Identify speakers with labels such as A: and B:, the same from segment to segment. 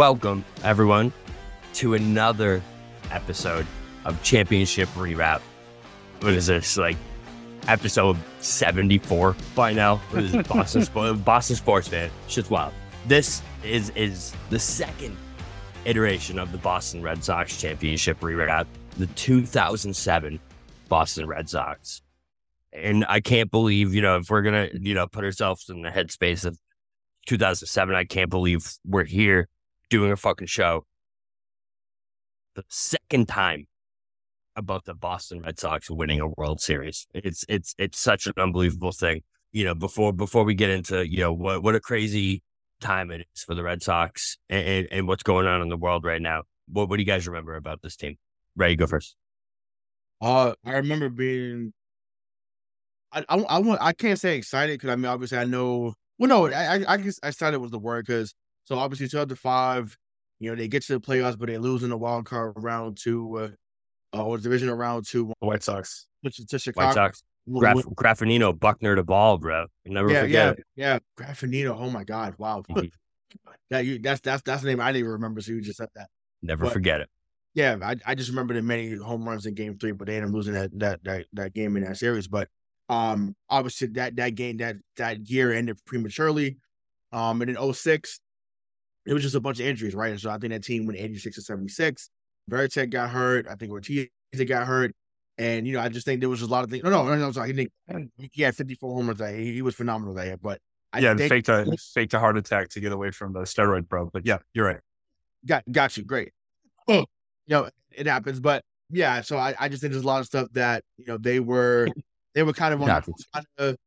A: Welcome, everyone, to another episode of Championship Rewrap. What is this, like episode 74 by now? What is Boston, Sp- Boston Sports Man? Shit's wild. This is, is the second iteration of the Boston Red Sox Championship Rewrap, the 2007 Boston Red Sox. And I can't believe, you know, if we're going to, you know, put ourselves in the headspace of 2007, I can't believe we're here doing a fucking show the second time about the Boston Red Sox winning a World Series. It's it's it's such an unbelievable thing. You know, before before we get into you know what what a crazy time it is for the Red Sox and, and, and what's going on in the world right now. What what do you guys remember about this team? Ray, go first.
B: Uh, I remember being. I I, I want I can't say excited because I mean obviously I know well no I I, I guess excited was the word because so obviously two out of five. you know, they get to the playoffs, but they lose in the wild card round two, uh, uh or divisional round two.
C: White Sox.
B: Which is to Chicago.
A: White Sox. Graf, Graffanino, Buckner to ball, bro. Never
B: yeah,
A: forget
B: yeah,
A: it.
B: yeah. Graffanino. Oh my God! Wow.
A: Mhm.
B: that you that's that's that's the name I didn't even remember. So you just said that.
A: Never
B: But-
A: forget it.
B: Yeah, I, I just remember the many home runs in Game Three, but they ended up losing that that that that game in that series. But um, obviously that that game that that year ended prematurely. Um, and in 06, it was just a bunch of injuries, right? So I think that team went 86 to 76. Varitek got hurt. I think Ortiz got hurt. And, you know, I just think there was just a lot of things. No, no, no, no. Sorry. He, think, he had 54 homers that. He, he was phenomenal that year. But I
C: yeah,
B: think,
C: faked a faked a heart attack to get away from the steroid bro. But yeah, you're right.
B: got, got you. Great. You know, it happens. But yeah, so I, I just think there's a lot of stuff that, you know, they were, they were kind of on,
A: Happens.
B: kind of, it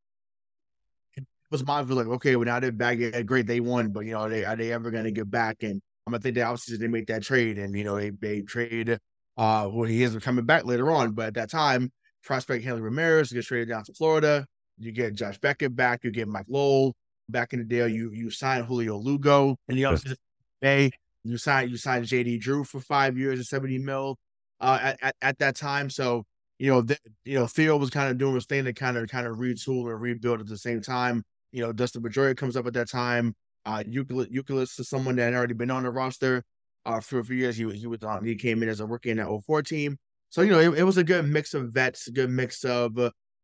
B: was mindful like, okay, well, now they're back. Great. They won, but, you know, are they, are they ever going to get back? And um, I think they obviously they make that trade and, you know, they, they trade, uh, well, he is coming back later on, but at that time, prospect Hanley Ramirez gets traded down to Florida. You get Josh Beckett back. You get Mike Lowell back in the day. You you sign Julio Lugo and the offseason. May you sign you signed JD Drew for five years and seventy mil uh, at, at at that time. So you know th- you know Theo was kind of doing his thing to kind of kind of retool and rebuild at the same time. You know Dustin Pedroia comes up at that time. Uh, Youkilis Youkilis is someone that had already been on the roster uh, for a few years. He he was on. He came in as a rookie in that 04 team. So you know it, it was a good mix of vets, good mix of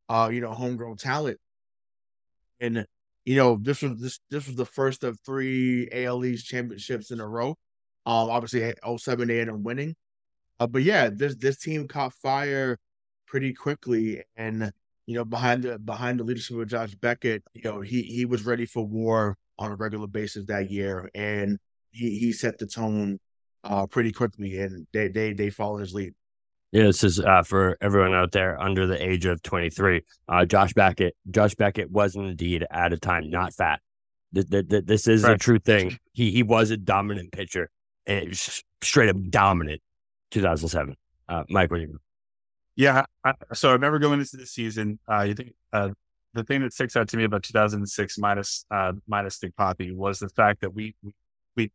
B: uh you know homegrown talent, and you know this was this this was the first of three ALE's championships in a row. Um, obviously 07 they ended up winning, uh, but yeah, this this team caught fire pretty quickly, and you know behind the behind the leadership of Josh Beckett, you know he he was ready for war on a regular basis that year, and he he set the tone uh pretty quickly, and they they they followed his lead.
A: Yeah, this is uh, for everyone out there under the age of 23. Uh, Josh Beckett, Josh Beckett was indeed at a time not fat. Th- th- th- this is a true thing. He he was a dominant pitcher, and straight up dominant. 2007. Uh, Mike, what do you?
C: Yeah. I, so I remember going into the season. Uh, you think uh, the thing that sticks out to me about 2006 minus uh, minus Nick Poppy was the fact that we we we,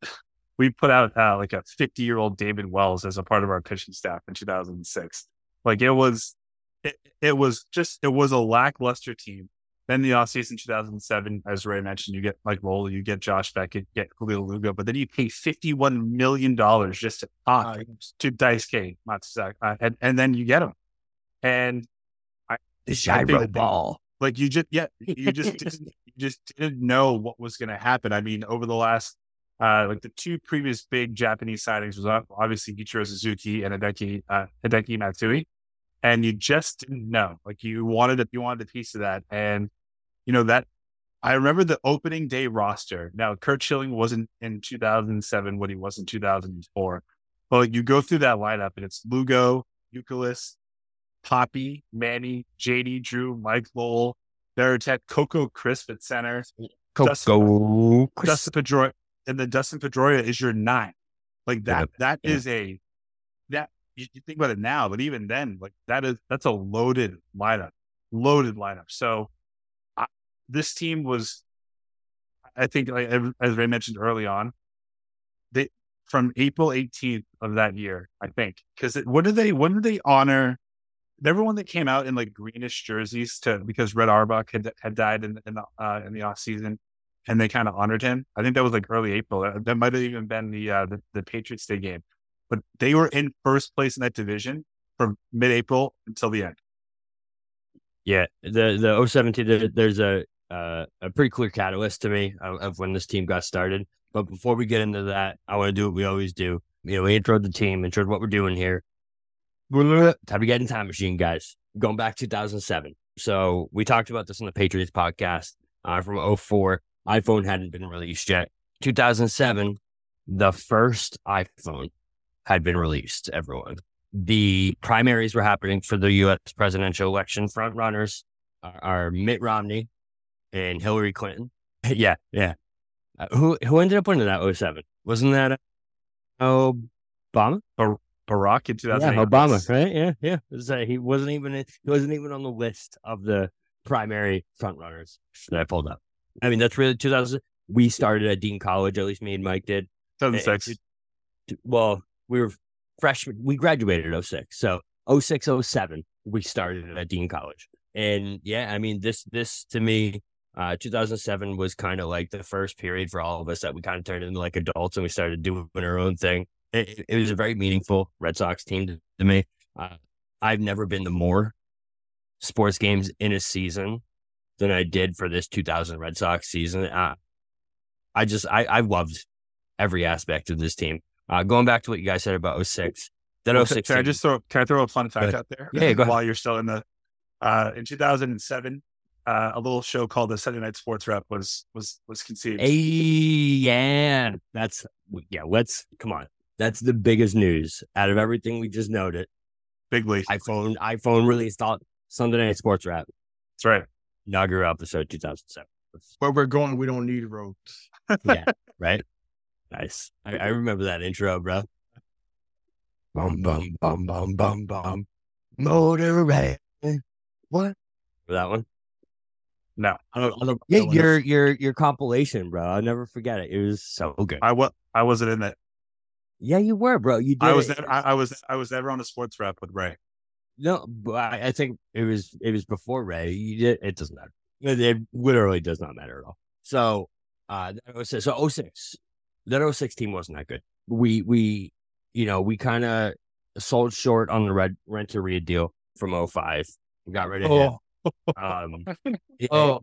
C: we put out uh, like a 50 year old David Wells as a part of our pitching staff in 2006. Like it was, it, it was just it was a lackluster team. Then the offseason 2007, as Ray mentioned, you get Mike Lowell, you get Josh Beckett, get Julio Lugo, but then you pay $51 million just to talk to Daisuke Matsuzaka, uh, and, and then you get him. And I,
A: the gyro ball.
C: Like you just, yeah, you just didn't, you just didn't know what was going to happen. I mean, over the last, uh, like the two previous big Japanese signings was obviously Ichiro Suzuki and Hideki, uh, Hideki Matsui and you just didn't know. Like you wanted a, you wanted a piece of that, and you know that. I remember the opening day roster. Now, Curt Schilling wasn't in 2007 when he was in 2004, but like, you go through that lineup and it's Lugo, Youkilis, Papi, Manny, JD, Drew, Mike Lowell, Varitek, Coco Crisp at center,
A: Coco
C: Dustin, Dustin Pedroia, and then Dustin Pedroia is your nine. Like that, that yeah. is a that you, you, think about it now, but even then, like that is that's a loaded lineup, loaded lineup. So I, this team was, I think, like, as Ray mentioned early on, they from April 18th of that year, I think, because what did they when did they honor? Everyone that came out in like greenish jerseys to because Red Auerbach had had died in in the uh, in the off season, and they kind of honored him. I think that was like early April. That, that might have even been the uh, the, the Patriots Day game but they were in first place in that division from mid April until the end.
A: Yeah, the the 017, there's a uh, a pretty clear catalyst to me of, of, when this team got started. But before we get into that, I want to do what we always do. You know, we intro the team, intro what we're doing here. Time to get in time machine, guys. Going back 2007. So we talked about this on the Patriots podcast uh, from 04. iPhone hadn't been released yet. 2007, the first iPhone had been released, everyone. The primaries were happening for the U.S. presidential election. Front runners are, are Mitt Romney and Hillary Clinton. yeah, yeah. Uh, who who ended up winning that 07? Wasn't that uh, Obama?
C: Bar- Barack in 2008.
A: Yeah, Obama, right? Yeah, yeah. Was, uh, he wasn't even he wasn't even on the list of the primary front runners that I pulled up. I mean, that's really 2000. We started at Dean College, at least me and Mike did.
C: 2006.
A: Well, we were freshmen. We graduated 06. So 06, 07, we started at Dean College. And yeah, I mean, this, this to me, uh, 2007 was kind of like the first period for all of us that we kind of turned into like adults and we started doing our own thing. It, it was a very meaningful Red Sox team to, to me. Uh, I've never been to more sports games in a season than I did for this 2000 Red Sox season. Uh, I just, I, I loved every aspect of this team. Uh, going back to what you guys said about 06, that well, 06.
C: Can I just throw, can I throw a fun fact out there?
A: Yeah, go ahead.
C: While you're still in the, uh, in 2007, uh, a little show called the Sunday Night Sports Rep was, was, was conceived.
A: Hey, yeah. That's, yeah, let's, come on. That's the biggest news out of everything we just noted.
C: Big league.
A: iPhone, iPhone released all Sunday Night Sports Rap.
C: That's right.
A: Inaugural episode 2007.
B: Where we're going, we don't need roads.
A: yeah, right. Nice. I, I remember that intro, bro. Bum bum bum bum bum bum. Motor What? For that one?
C: No.
A: I don't, I don't, yeah, your your your compilation, bro. I'll never forget it. It was so good.
C: I was I wasn't in it.
A: Yeah, you were, bro. You did.
C: I was never, I, I, was I was never on a sports rap with Ray.
A: No, but I, I think it was it was before Ray. You did. It doesn't matter. It, it literally does not matter at all. So, uh, so 06 that 06 team wasn't that good. We we you know we kind of sold short on the red rent to read deal from 05. We got rid of oh. him. Um, oh,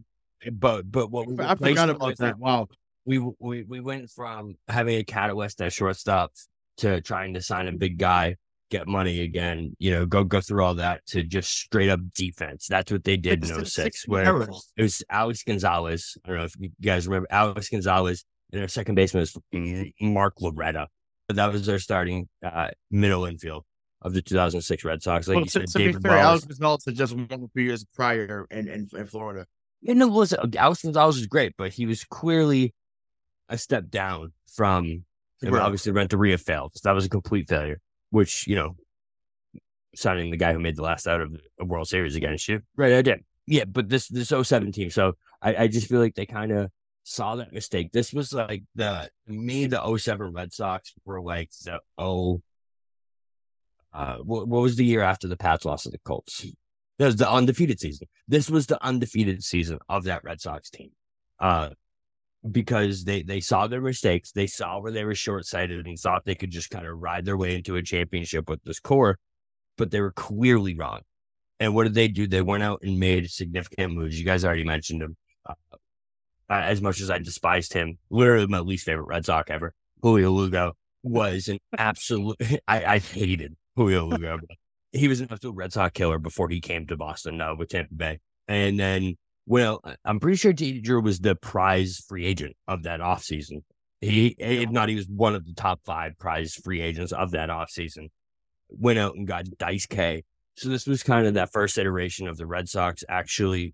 A: but but what we
B: I forgot about that. Wow,
A: we we we went from having a catalyst at shortstop to trying to sign a big guy, get money again. You know, go go through all that to just straight up defense. That's what they did in 06, where it was Alex Gonzalez. I don't know if you guys remember Alex Gonzalez their second baseman was Mark Loretta. That was their starting uh, middle infield of the 2006 Red Sox. Like well,
B: to, to be fair, Alex Gonzalez had just won a few years prior in, in, in Florida.
A: Yeah, no, listen, Alex Gonzalez was great, but he was clearly a step down from right. obviously Renteria failed. So that was a complete failure, which, you know, signing the guy who made the last out of the World Series against you. Right, I did. Yeah, but this this 07 team. So I, I just feel like they kind of saw that mistake. This was like the me, the 07 Red Sox were like the oh uh what, what was the year after the Pats lost to the Colts? That was the undefeated season. This was the undefeated season of that Red Sox team. Uh, because they they saw their mistakes, they saw where they were short sighted and thought they could just kind of ride their way into a championship with this core, but they were clearly wrong. And what did they do? They went out and made significant moves. You guys already mentioned them. Uh, as much as I despised him, literally my least favorite Red Sox ever, Julio Lugo was an absolute. I, I hated Julio Lugo. he was an absolute Red Sox killer before he came to Boston uh, with Tampa Bay, and then well, I'm pretty sure JD Drew was the prize free agent of that offseason. He, if not, he was one of the top five prize free agents of that offseason. Went out and got Dice-K. So this was kind of that first iteration of the Red Sox actually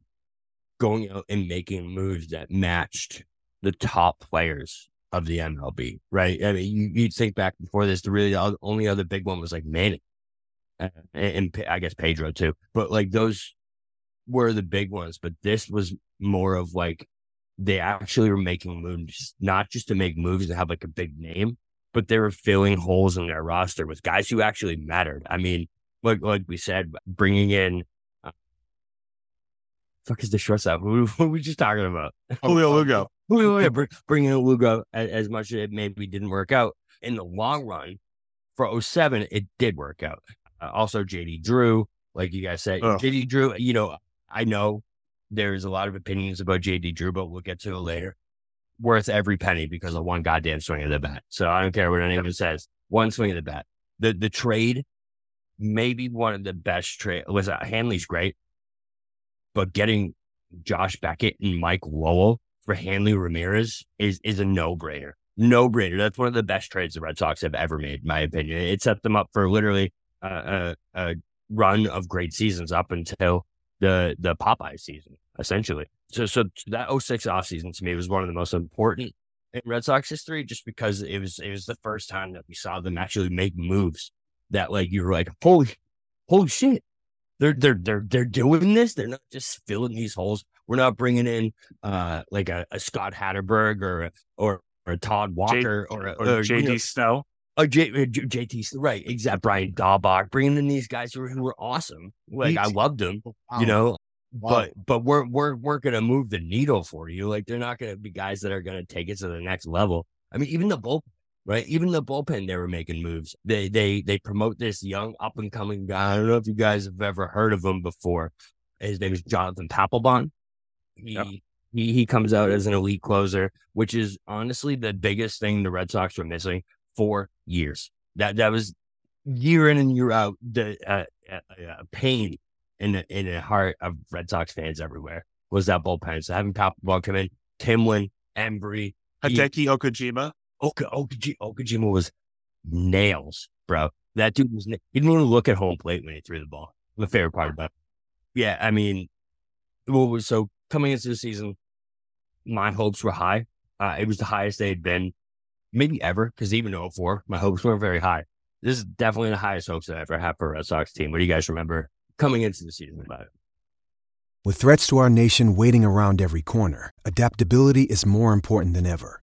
A: going out and making moves that matched the top players of the MLB, right? I mean, you, would think back before this, the really the only other big one was like Manning, uh, and, and I guess Pedro too. But like those were the big ones, but this was more of like they actually were making moves, not just to make moves and have like a big name, but they were filling holes in their roster with guys who actually mattered. I mean, like like we said, bringing in. Fuck is the shortstop? Who, who are we just talking about?
C: Julio Lugo.
A: Julio, bringing in Lugo as, as much as it maybe didn't work out in the long run. For 07, it did work out. Uh, also, JD Drew, like you guys said, Ugh. JD Drew, you know, I know there's a lot of opinions about JD Drew, but we'll get to it later. Worth every penny because of one goddamn swing of the bat. So I don't care what anyone says. One swing of the bat. The the trade, maybe one of the best trade was uh, Hanley's great, but getting Josh Beckett and Mike Lowell for Hanley Ramirez is is a no brainer. No brainer. That's one of the best trades the Red Sox have ever made, in my opinion. It set them up for literally a, a, a run of great seasons up until the the Popeye season, essentially. So so that 06 offseason to me was one of the most important in Red Sox history just because it was it was the first time that we saw them actually make moves that like you were like, holy holy shit. They're they're they're they're doing this. They're not just filling these holes. We're not bringing in uh like a, a Scott Hatteberg or or or Todd Walker
C: J-
A: or,
C: or, or JD you know, Snow.
A: Oh, J, JT, right, exact. Brian Daubach, bringing in these guys who were, who were awesome. Like I loved them, wow. you know. Wow. But but we're we're we're gonna move the needle for you. Like they're not gonna be guys that are gonna take it to the next level. I mean, even the bullpen, right? Even the bullpen, they were making moves. They they they promote this young up and coming guy. I don't know if you guys have ever heard of him before. His name is Jonathan Papelbon. He yep. he he comes out as an elite closer, which is honestly the biggest thing the Red Sox were missing for years. That that was year in and year out the uh, uh, uh, pain in the in the heart of Red Sox fans everywhere was that bullpen. So having Papelbon come in, Timlin, Embree,
C: Hideki Okajima.
A: Oka, Okajima, Okajima was nails, bro. That dude was. He didn't even look at home plate when he threw the ball. My favorite part about. It. Yeah, I mean, well, so coming into the season, my hopes were high. Uh, it was the highest they had been maybe ever, because even 04, my hopes weren't very high. This is definitely the highest hopes I ever had for a Red Sox team. What do you guys remember coming into the season about it?
D: With threats to our nation waiting around every corner, adaptability is more important than ever.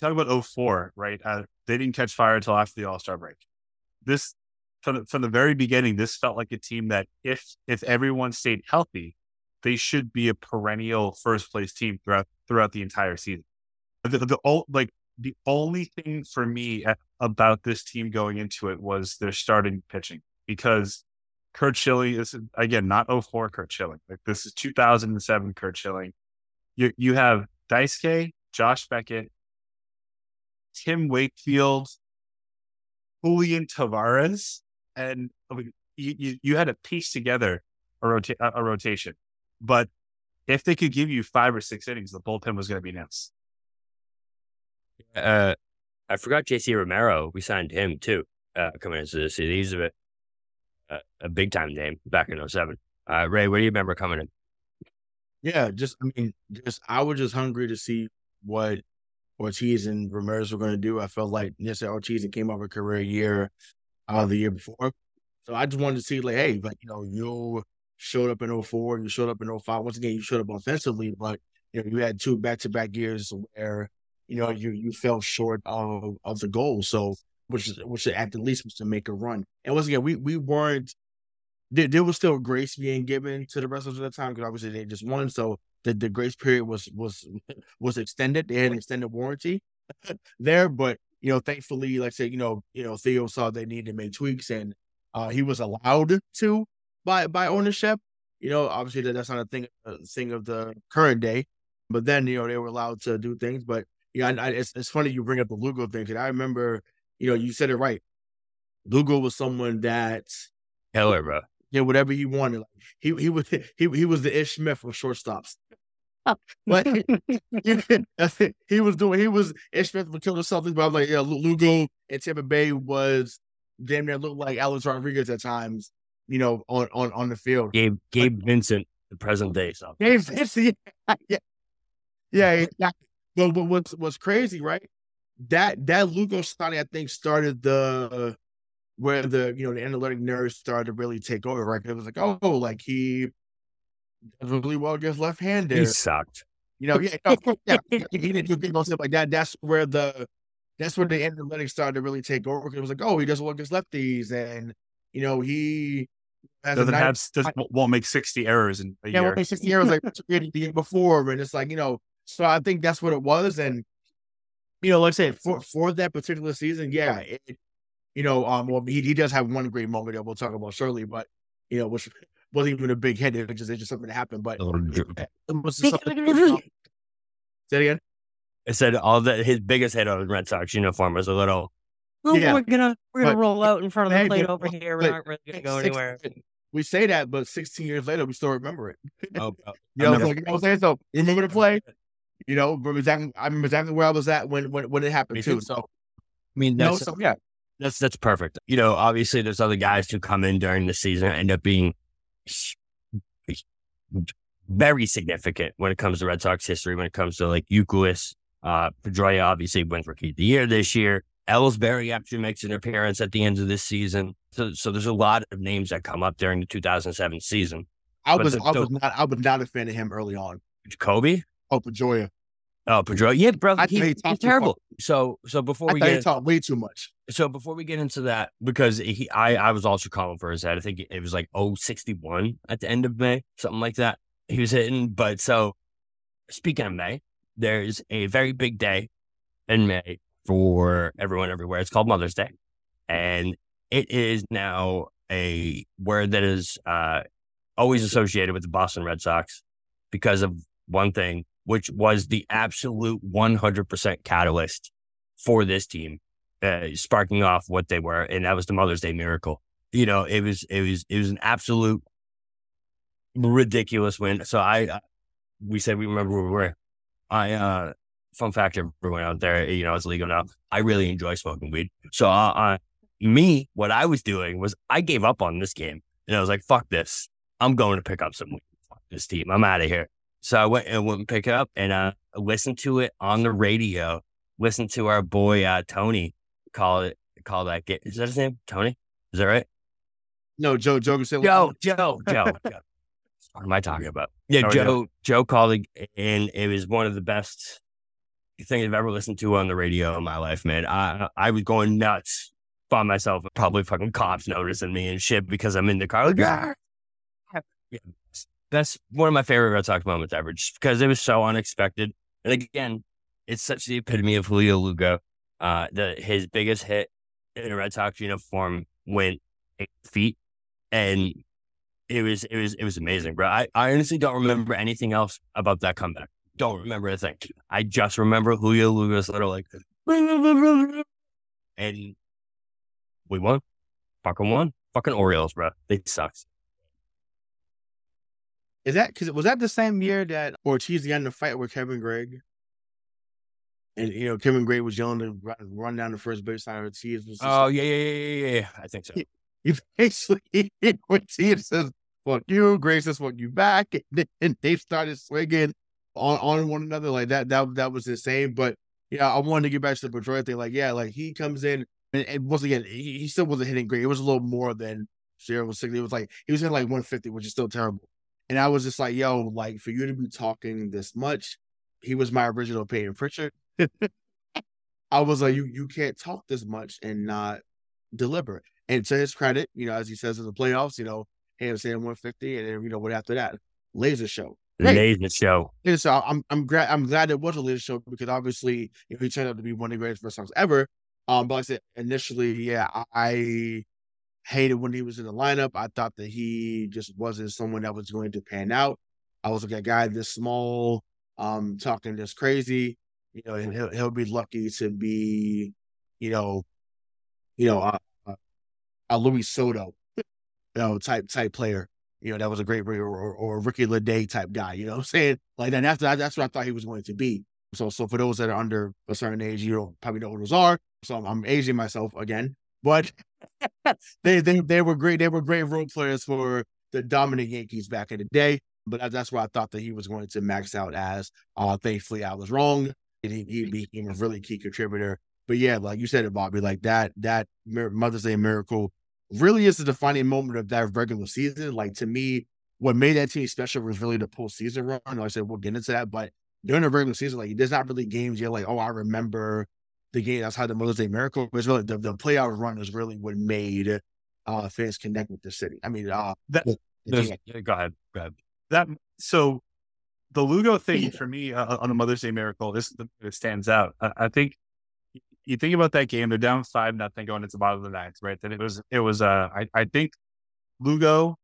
C: talk about 04, right? Uh, they didn't catch fire until after the All Star break. This, from the, from the very beginning, this felt like a team that if if everyone stayed healthy, they should be a perennial first place team throughout throughout the entire season. The, the, the like the only thing for me about this team going into it was their starting pitching because Curt Schilling is again not 04 Curt Schilling. Like this is 2007 Curt Schilling. You you have Daisuke, Josh Beckett, Tim Wakefield, Julian Tavarez, and you, you, you had to piece together a, rota- a rotation. But if they could give you five or six innings, the bullpen was going to be nice.
A: Uh, I forgot JC Romero. We signed him too uh, coming into the season. He's a, a, a big time name back in 07. Uh, Ray, what do you remember coming in?
B: Yeah, just I mean, just I was just hungry to see what Ortiz and Ramirez were going to do. I felt like yes, Ortiz came off a career year uh, the year before, so I just wanted to see like, hey, like you know, you showed up in 04, you showed up in 05. Once again, you showed up offensively, but you know, you had two back to back years where you know you you fell short of of the goal. So which which at the least was to make a run. And once again, we we weren't there, there was still grace being given to the wrestlers at the time because obviously they just won. So the, the grace period was was was extended. They had an extended warranty there, but you know, thankfully, like I said, you know, you know, Theo saw they needed to make tweaks, and uh, he was allowed to by by ownership. You know, obviously that, that's not a thing a thing of the current day, but then you know they were allowed to do things. But yeah, I, I, it's it's funny you bring up the Lugo thing because I remember, you know, you said it right. Lugo was someone that
A: bro
B: yeah, whatever he wanted. Like, he he was he he was the Ish Smith of shortstops. But he was doing he was Ish Smith would kill something, but I'm like, yeah, Lugo and Tampa Bay was damn near looked like Alex Rodriguez at times, you know, on on on the field.
A: Gabe Gabe like, Vincent, the present day
B: so. Gabe Vincent, yeah, yeah, yeah. yeah. But, but what's what's crazy, right? That that Lugo signing, I think, started the where the you know the analytic nerds started to really take over, right? It was like, oh, like he does really well against left-handed.
A: He sucked.
B: You know, yeah, no, yeah, he didn't do things like that. That's where the that's where the analytics started to really take over. It was like, oh, he doesn't work against lefties, and you know he
C: doesn't have doesn't, won't make sixty errors in a
B: yeah,
C: year.
B: won't make sixty errors like the year before, and it's like you know. So I think that's what it was, and you know, like I said, for for that particular season, yeah, it, you know, um, well, he, he does have one great moment that we'll talk about shortly, but you know, which wasn't even a big hit. It was just, it just something that happened. But it was say it again.
A: I said all that his biggest hit on the Red Sox uniform was a little.
E: Oh, yeah. we're gonna we're gonna but, roll out in front of the plate over here. We're not really gonna go anywhere.
B: We say that, but 16 years later, we still remember it. Oh, oh you know, like, I was saying so. Remember the play? You know, remember exactly. I remember exactly where I was at when when when it happened too. So, I
A: mean, that's, so, yeah. That's that's perfect. You know, obviously there's other guys who come in during the season and end up being very significant when it comes to Red Sox history. When it comes to like Youkilis, uh, Pedroia obviously wins Rookie of the Year this year. Ellsbury actually makes an appearance at the end of this season. So, so there's a lot of names that come up during the 2007 season.
B: I was the, I was not I was not a fan of him early on.
A: Kobe?
B: Oh, Pedroia.
A: Oh, Pedro. Yeah, bro. I he, he's terrible. So, so before
B: I
A: we get
B: he talked way too much.
A: So before we get into that, because he, I, I was also calling for his head. I think it was like 061 at the end of May, something like that. He was hitting. But so, speaking of May, there's a very big day in May for everyone everywhere. It's called Mother's Day, and it is now a word that is uh, always associated with the Boston Red Sox because of one thing which was the absolute 100% catalyst for this team, uh, sparking off what they were. And that was the Mother's Day miracle. You know, it was, it was, it was an absolute ridiculous win. So I, we said we remember where we were. I, uh, fun fact, everyone out there, you know, it's legal now. I really enjoy smoking weed. So, uh, me, what I was doing was I gave up on this game and I was like, fuck this. I'm going to pick up some weed. Fuck this team. I'm out of here. So I went and went and pick it up and uh, listened to it on the radio. Listened to our boy uh, Tony call it call that game. Is that his name? Tony? Is that right?
B: No, Joe. Joe.
A: Joe. Joe. Joe. Joe. What am I talking about? Yeah, oh, Joe. Yeah. Joe called it, and it was one of the best things I've ever listened to on the radio in my life, man. I I was going nuts by myself. Probably fucking cops noticing me and shit because I'm in the car. Like, yeah that's one of my favorite Red Sox moments ever, just because it was so unexpected. And again, it's such the epitome of Julio Lugo. Uh, the his biggest hit in a Red Sox uniform went eight feet, and it was it was it was amazing, bro. I, I honestly don't remember anything else about that comeback. Don't remember a thing. I just remember Julio Lugo's little like, and we won. Fucking won. Fucking Orioles, bro. They sucks.
B: Is that because it was that the same year that Ortiz got in the fight with Kevin Gregg? And you know, Kevin Gregg was yelling to run down the first baseline. Ortiz was.
A: Oh yeah, yeah, yeah, yeah, yeah. I think so.
B: He, he basically hit Ortiz says, fuck you. Grace says, fuck you back. And they started swinging on, on one another like that. That that was insane. But yeah, I wanted to get back to the Pedroia thing. Like, yeah, like he comes in and, and once again, he, he, still wasn't hitting great. It was a little more than zero was sixty. It was like he was in like 150, which is still terrible. And I was just like, yo, like for you to be talking this much, he was my original Payton Pritchard. I was like, you you can't talk this much and not deliver. And to his credit, you know, as he says in the playoffs, you know, hey, I'm saying 150, and then you know what after that, laser show.
A: Hey, laser show.
B: And so I'm I'm glad I'm glad it was a laser show because obviously if he turned out to be one of the greatest first songs ever. Um, but like I said initially, yeah, I hated when he was in the lineup. I thought that he just wasn't someone that was going to pan out. I was like a guy this small, um, talking this crazy you know, and he'll he'll be lucky to be, you know, you know, a, a Luis Sojo, you know, type type player. You know, that was a great or, or, Ricky Ledee type guy. You know, I'm saying like that. That's that's what I thought he was going to be. So, so for those that are under a certain age, you don't probably know who those are. So I'm, I'm aging myself again, but they they they were great. They were great role players for the dominant Yankees back in the day. But that's why I thought that he was going to max out as. Uh, thankfully, I was wrong and he, he became a really key contributor. But yeah, like you said it, Bobby, like that that Mother's Day miracle really is the defining moment of that regular season. Like to me, what made that team special was really the postseason run. I said, we'll get into that, but during the regular season, like there's not really games you're like, oh, I remember the game. That's how the Mother's Day miracle was really the, the playoff run is really what made uh fans connect with the city. I mean, uh,
C: that, the, the go ahead, go ahead. That so the Lugo thing for me uh, on the Mother's Day Miracle, this it stands out. I, I, think you think about that game; they're down five nothing going into the bottom of the ninth, right? Then it was it was uh I, I think Lugo.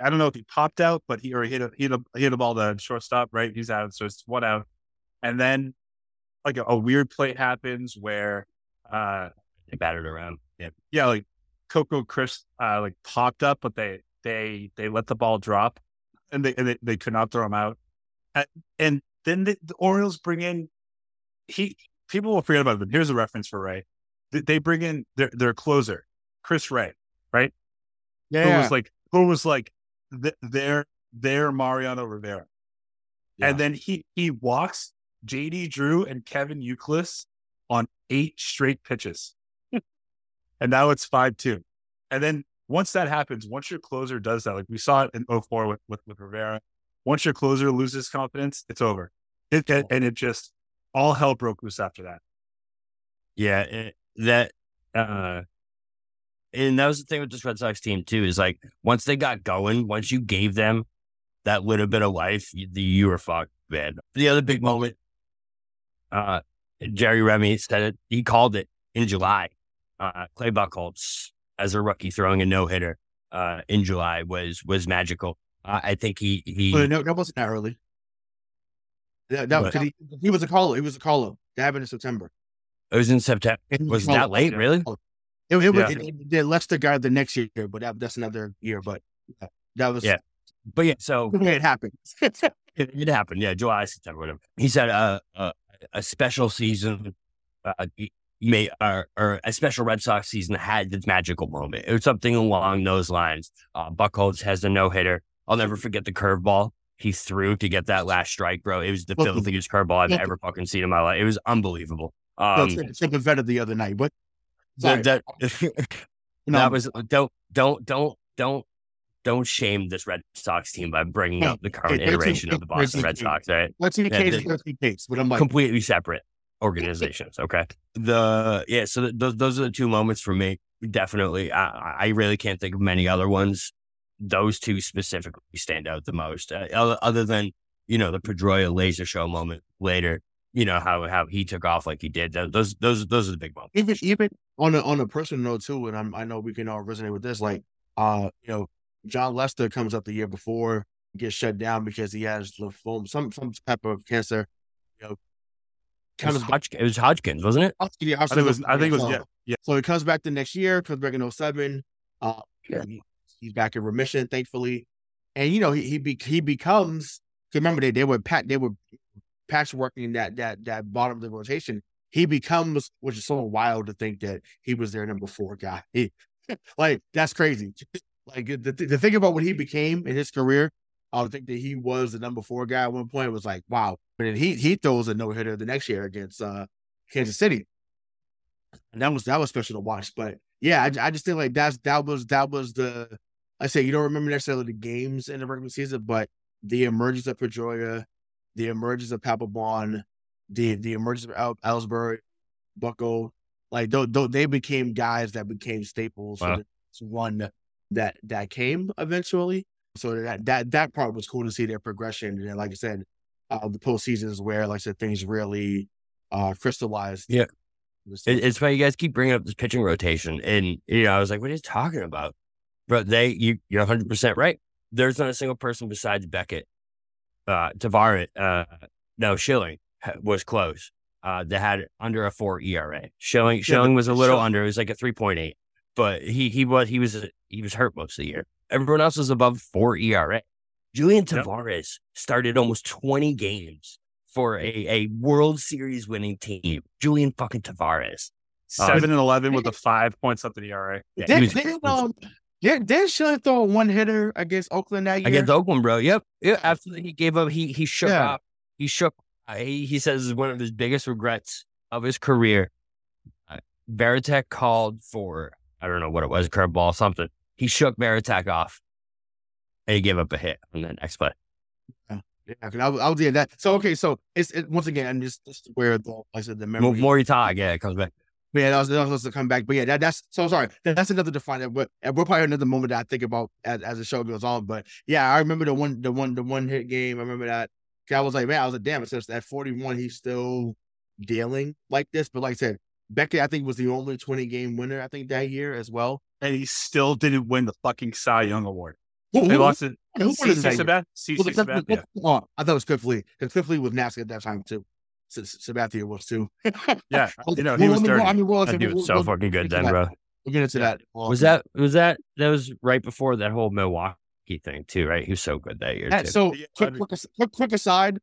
C: I don't know if he popped out, but he or he hit a, hit a, hit a ball to shortstop, right? He's out, so it's one out, and then like a, a weird play happens where uh
A: they battered around.
C: Yeah, yeah, like Coco Crisp uh like popped up, but they they they let the ball drop and they and they, they could not throw him out. And then the, the, Orioles bring in he. People will forget about. But here's a reference for Ray. They bring in their their closer, Chris Ray, right?
B: Yeah,
C: who was like who was like th- their their Mariano Rivera, yeah. and then he he walks JD Drew and Kevin Youkilis on eight straight pitches, and now it's five two, and then once that happens, once your closer does that, like we saw it in 04 with, with, with Rivera, once your closer loses confidence, it's over. It, it, and it just all hell broke loose after that.
A: Yeah, it, that uh, and that was the thing with this Red Sox team too. Is like once they got going, once you gave them that little bit of life, you, you were fucked, man. The other big moment, uh, Jerry Remy said it. He called it in July. Uh, Clay Buchholz as a rookie throwing a no hitter uh, in July was was magical. Uh, I think he he.
B: Well, no, that wasn't that early. Yeah, no, because he, he was a call. He was a call. That happened in September.
A: It was in September. Was that late? Really?
B: It, it, yeah. it, it, it the next year, but that, that's another year. But that was
A: yeah. But yeah, so
B: it happened.
A: it, it, happened. Yeah, July, September, whatever. He said uh, uh, a special season. Uh, may or, or, a special Red Sox season had this magical moment. It was something along those lines. Uh, Buchholz has a no hitter. I'll never forget the curveball he threw to get that last strike, bro. It was the filthiest curveball I've ever fucking seen in my life. It was unbelievable. Um,
B: no, better the other night, but
A: that, that, that was don't don't don't don't don't shame this Red Sox team by bringing up the current iteration of the Boston Red Sox. Right?
B: Let's see case. Let's see case. But I'm like
A: completely separate organizations. Okay. The yeah, so th- those those are the two moments for me. Definitely, I, I really can't think of many other ones. Those two specifically stand out the most. Uh, other than you know the Pedroia laser show moment later. You know how how he took off like he did. Those those those are the big moments.
B: Even even on a on a personal note too, and I'm, I know we can all resonate with this. Like, uh, you know, Jon Lester comes up the year before, gets shut down because he has lymphoma, some some type of cancer. You know,
A: Kind of Hodgkin, it was Hodgkins, wasn't it?
B: Hodgkin, yeah,
C: I think it was. I think it was. Yeah, yeah.
B: So he comes back the next year, comes back in 07. Uh, yeah. he's back in remission, thankfully, and you know he he, be, he becomes. Remember they they were pat they were patchworking that that that bottom of the rotation. He becomes, which is so wild to think that he was their number four guy. He, like that's crazy. Like the, the thing about what he became in his career, I would think that he was the number four guy at one point. It was like, wow. But then he he throws a no hitter the next year against uh, Kansas City, and that was that was special to watch. But yeah, I, I just think like that's that was that was the I say you don't remember necessarily the games in the regular season, but the emergence of Pedroia, the emergence of Papelbon, the the emergence of Ellsbury, Bucco, like th- th- they became guys that became staples wow. for this run that that came eventually. So that that that part was cool to see their progression. And like I said, uh, the postseason is where, like I said, things really uh, crystallized.
A: Yeah, it's why you guys keep bringing up this pitching rotation, and you know, I was like, "What are you talking about?" But they, you, you're 100 percent right. There's not a single person besides Beckett, uh, Tavarez, uh, no Schilling was close. Uh, that had under a four ERA. Schilling, Schilling was a little under. It was like a 3.8, but he he was he was he was hurt most of the year. Everyone else was above four ERA. Julian Tavarez yep. started almost 20 games for a, a World Series winning team. Julian fucking Tavarez.
C: Seven um, and eleven with a five point something ERA.
B: Yeah, did, was, did, um, did, did Schilling throw a one hitter against Oakland that year?
A: Against Oakland, bro. Yep. Yeah. After he gave up, he he shook yeah. up. He shook. Uh, he, he says one of his biggest regrets of his career. Uh, Varitek called for I don't know what it was, a curveball, something. He shook Varitek off and he gave up a hit on the next play.
B: Yeah, yeah I'll, I was yeah, that. So okay, so it's it, once again, just, just where the I said the memory.
A: More you talk, yeah, it comes back.
B: But yeah, that was, that was to come back. But yeah, that, that's so sorry. That, that's another define. But we're probably another moment that I think about as, as the show goes on. But yeah, I remember the one, the one, the one hit game. I remember that. I was like, man, I was like, damn, it says at 41, he's still dealing like this. But like I said, Beckett, I think, was the only 20 game winner, I think, that year as well
C: and he still didn't win the fucking Cy Young Award. Who, they lost it. Who CC Sabathia. CC Sabathia.
B: Oh, I thought it was Cliff Lee because Cliff Lee was nasty at that time too. Sabathia was too.
C: yeah, you know he was dirty. I
A: mean, well, he was so fucking good then, bro.
B: We'll get into that.
A: Was that was that that was right before that whole Milwaukee thing too, right? He was so good that year. That,
B: so quick, quick, quick, quick aside,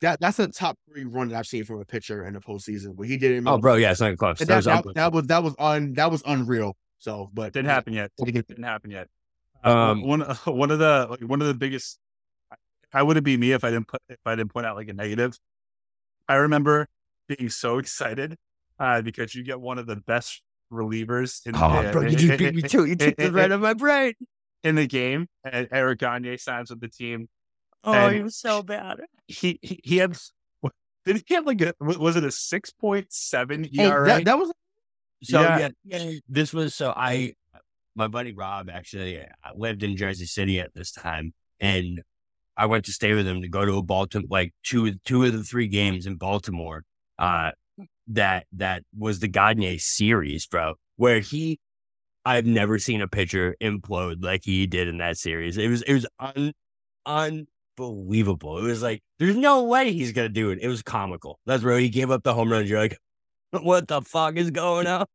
B: that that's a top three run that I've seen from a pitcher in the postseason. What he did in
A: oh, bro, yeah, it's not close.
B: That, that, was that, that, was that was un that was unreal. So, but
C: didn't happen yet. Didn't happen yet. Uh, um, one one of the one of the biggest. I wouldn't be me if I didn't put if I didn't point out like a negative. I remember being so excited uh, because you get one of the best relievers in.
A: Oh,
C: the,
A: bro, you just beat me too. You took the right of my brain
C: in the game. And Eric Gagne signs with the team.
E: Oh, he was so bad.
C: He he, he had. Did he have like a was it a six point seven ERA?
B: That, that was
A: so yeah. yeah, this was so I, my buddy Rob actually lived in Jersey City at this time, and I went to stay with him to go to a Baltimore, like two two of the three games in Baltimore. Uh, that that was the Gagne series, bro, where he, I've never seen a pitcher implode like he did in that series. It was it was un, unbelievable. It was like there's no way he's gonna do it. It was comical. That's where he gave up the home runs. You're like, what the fuck is going on?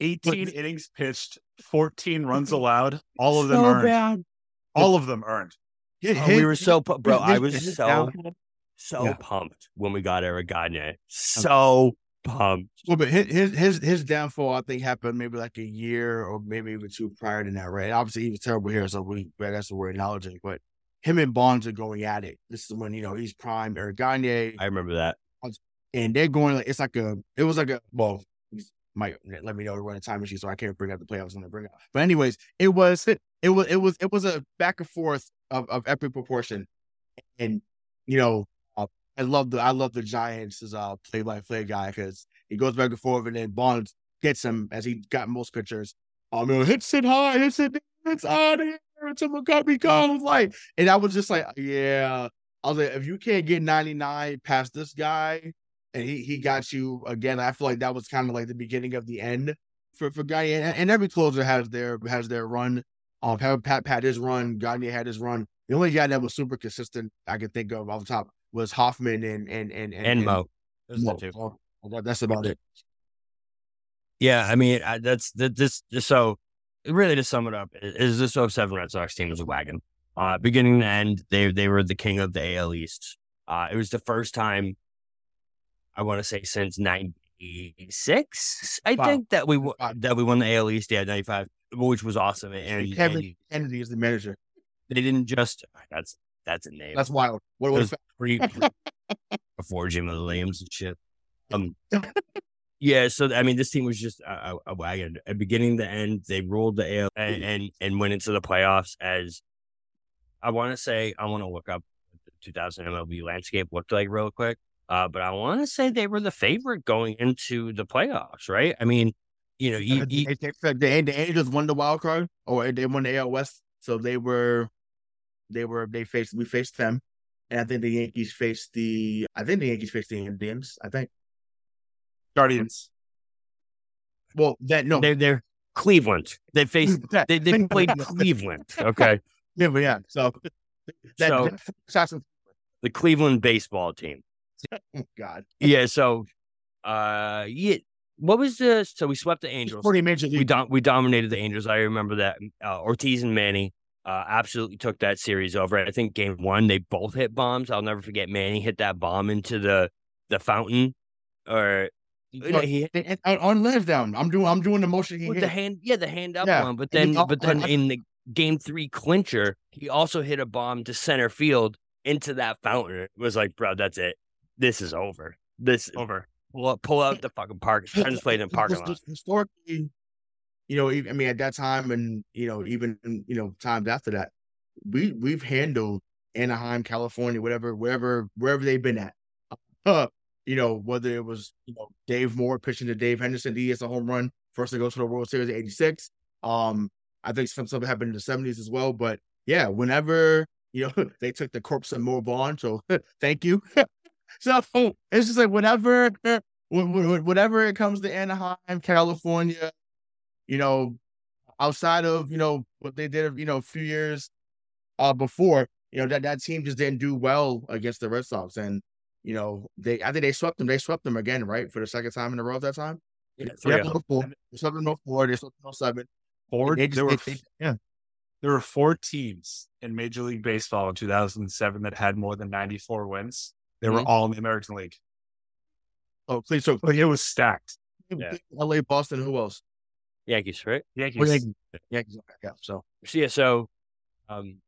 C: 18 innings pitched, 14 runs allowed, all of them so earned. Bad. All of them earned.
A: Oh, we were so bro. I was so so yeah. pumped when we got Eric Gagne. Oh. So pumped.
B: Well, but his his his downfall, I think, happened maybe like a year or maybe even two prior to that, right? Obviously, he was terrible here, so we that's what we're acknowledging. But him and Bonds are going at it. This is when you know he's prime Eric Gagne.
A: I remember that
B: and they're going like it's like a it was like a well might let me know run a time machine so I can't bring up the play I was going to bring up. But anyways, it was it, was it was it was a back and forth of, of epic proportion, and you know uh, I love the I love the Giants as a play by play guy because he goes back and forth and then Bonds gets him as he got most pitchers. Um, you know, hits it hard, hits it, it's out here until McCarthy comes like, and I was just like, yeah. I was like, if you can't get 99 past this guy, and he he got you again. I feel like that was kind of like the beginning of the end for for Gagne, and, and every closer has their has their run. Um, Pat had his run, Gagne had his run. The only guy that was super consistent I could think of off the top was Hoffman and and and and,
A: and Mo.
B: Mo. that's about it.
A: Yeah, I mean I, that's that. This so really to sum it up is this 07 Red Sox team was a wagon. Uh, beginning to end, they they were the king of the AL East. Uh, it was the first time I want to say since '96. I wow. think that we that we won the AL East. Yeah, '95. which was awesome. And,
B: Kevin Kennedy is the manager.
A: they didn't just ah, that's that's a name.
B: That's wild. What was
A: pre, pre- before Jimy Williams and shit. Um, yeah. So I mean, this team was just a, a, wagon. At beginning to end, they ruled the AL and, and and went into the playoffs as I want to say. I want to look up the 2000 MLB landscape looked like real quick. Uh, but I want to say they were the favorite going into the playoffs, right? I mean, you know, you, you,
B: they, they, they, the Angels won the wild card, or they won the AL West, so they were, they were, they faced, we faced them, and I think the Yankees faced the, I think the Yankees faced the Indians. I think.
C: Guardians.
B: Well, that no,
A: they're, they're Cleveland. They faced they, they played Cleveland. Okay,
B: yeah, but yeah. So that,
A: So-
B: that
A: the Cleveland baseball team.
B: oh, God,
A: Yeah. So, uh, yeah. What was the? So we swept the Angels.
B: pretty major
A: We dom- we dominated the Angels. I remember that. Uh, Ortiz and Manny uh, absolutely took that series over. I think game one they both hit bombs. I'll never forget Manny hit that bomb into the the fountain, or
B: No,
A: he
B: and on left down. I'm doing, I'm doing the motion. He
A: with
B: hit.
A: the hand, yeah, the hand up
B: Yeah,
A: one. But then, but then in the game three clincher, he also hit a bomb to center field into that fountain. It was like, bro, that's it. This is over. This
C: Over.
A: pull up, pull out the fucking park. Friends played in parking lot.
B: Historically, you know, I mean, at that time, and you know, even you know, times after that, we we've handled Anaheim, California, whatever, wherever, wherever they've been at. Uh, you know, whether it was you know Dave Moore pitching to Dave Henderson, he hits a home run first to go to the World Series in '86. Um, I think some something happened in the '70s as well. But yeah, whenever you know they took the corpse of Moore Bond, so thank you. so it's just like whenever when- whenever it comes to Anaheim, California, you know, outside of you know what they did, you know, a few years uh before, you know that that team just didn't do well against the Red Sox, and you know they I think they swept them. They swept them again, right, for the second time in a row at that time.
A: Yeah,
B: They
A: three
B: swept four. They swept them four. They swept them seven.
C: Four.
B: They just-
C: there were
B: they- they- yeah.
C: there were four teams in Major League Baseball in 2007 that had more than 94 wins. They were
B: Mhm.
C: all in the American League.
B: Oh, please. So
C: Like it was stacked.
B: L.A., Boston. Who else?
A: Yankees, right?
C: Yankees.
B: Yankees. Yankees. Yeah. So
A: yeah, so um,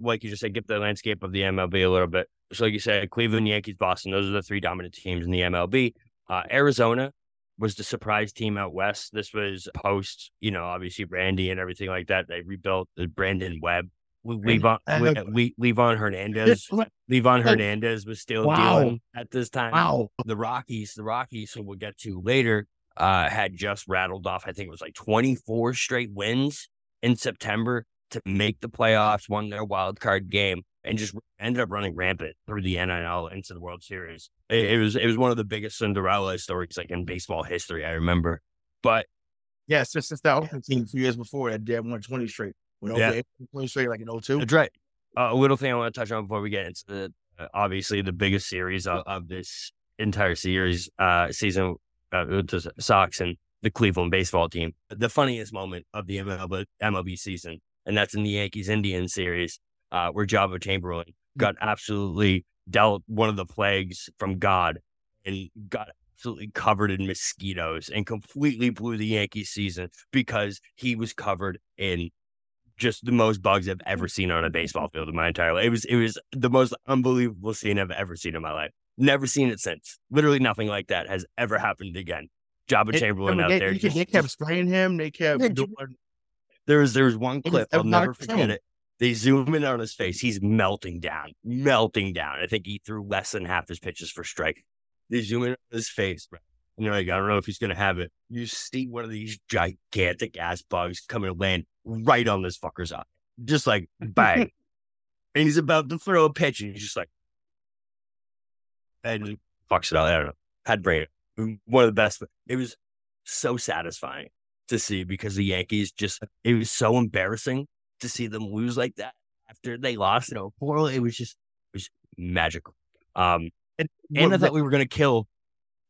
A: like you just said, get the landscape of the MLB a little bit. So like you said, Cleveland, Yankees, Boston, those are the three dominant teams in the MLB. Uh, Arizona was the surprise team out west. This was post, you know, obviously Randy and everything like that. They rebuilt the Brandon Webb. Le- Livan,
B: uh,
A: Le- Le- Livan Hernandez. Livan Hernandez was still
B: Wow.
A: dealing at this time.
B: wow.
A: The Rockies, the Rockies, who we'll get to later, uh, had just rattled off, I think it was like 24 straight wins in September to make the playoffs, won their wild card game, and just ended up running rampant through the NL into the World Series. It, it was it was one of the biggest Cinderella stories like in baseball history, I remember. But
B: Yeah, since, since that Oakland team a few years before that, they won 20 straight. When
A: Yeah.
B: yeah. 20 straight, like in 02.
A: That's right. Uh, a little thing I want to touch on before we get into the uh, obviously the biggest series of, of this entire series uh, season uh, with the Sox and the Cleveland baseball team. The funniest moment of the MLB, MLB season, and that's in the Yankees Indians series, uh, where Joba Chamberlain got absolutely dealt one of the plagues from God and got absolutely covered in mosquitoes and completely blew the Yankees season because he was covered in just the most bugs I've ever mm. seen on a baseball field in my entire life. It was it was the most unbelievable scene I've ever seen in my life. Never seen it since. Literally nothing like that has ever happened again. Joba
B: It-
A: Chamberlain
B: I mean,
A: out
B: they,
A: there.
B: They,
A: just-
B: they kept spraying him. They kept
A: Yeah,
B: doing.
A: there was there was one
B: It was-
A: clip I'll never forget
B: film.
A: it. They zoom in on his face. He's melting down, melting down. I think he threw less than half his pitches for strike. They zoom in on his face. And you're like, I don't know if he's gonna have it. You see one of these gigantic ass bugs coming to land right on this fucker's eye. Just like bang. and he's about to throw a pitch, and he's just like and fucks it out. I don't know. Had brain. One of the best. It was so satisfying to see because the Yankees just it was so embarrassing to see them lose like that after they lost in 04. It was just it was magical. Um
B: And,
A: and I thought we were gonna kill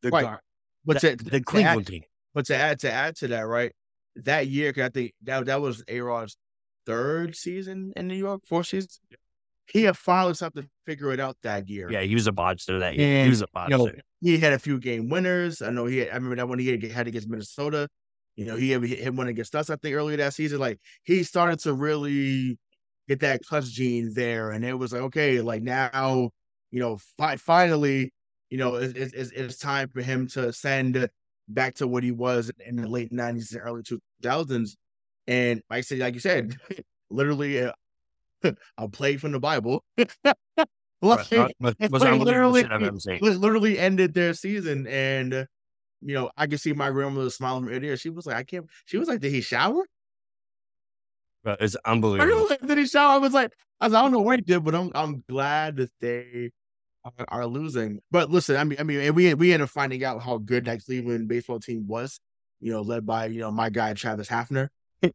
A: the
B: Right.
A: Gar-
B: but
A: the,
B: to,
A: the
B: to add-
A: Cleveland team.
B: But to add to add to that, right? That year, 'cause I think that that was A Rod's third season in New York, fourth season. He had finally started to figure it out that year.
A: Yeah, he was a monster that year. he was a
B: you know,
A: monster.
B: he had a few game winners. I know he. Had, I remember that one he had, had against Minnesota. You know, he hit one against us, I think, earlier that season. Like he started to really get that clutch gene there, and it was like, okay, like now, you know, fi- finally, you know, it's, it's, it's time for him to ascend back to what he was in the late '90s and early 2000s. And like I said, like you said, literally uh, a, a play from the Bible. like, literally, literally ended their season, and uh, you know, I could see my grandmother smiling from ear to ear. She was like, I can't. She was like, Did he shower?
A: But it's unbelievable.
B: Did he shower? I was like, I, was, I don't know what he did, but I'm I'm glad that they are, are, losing. But listen, I mean, I mean, we we ended up finding out how good that Cleveland baseball team was. You know, led by you know my guy Travis Hafner.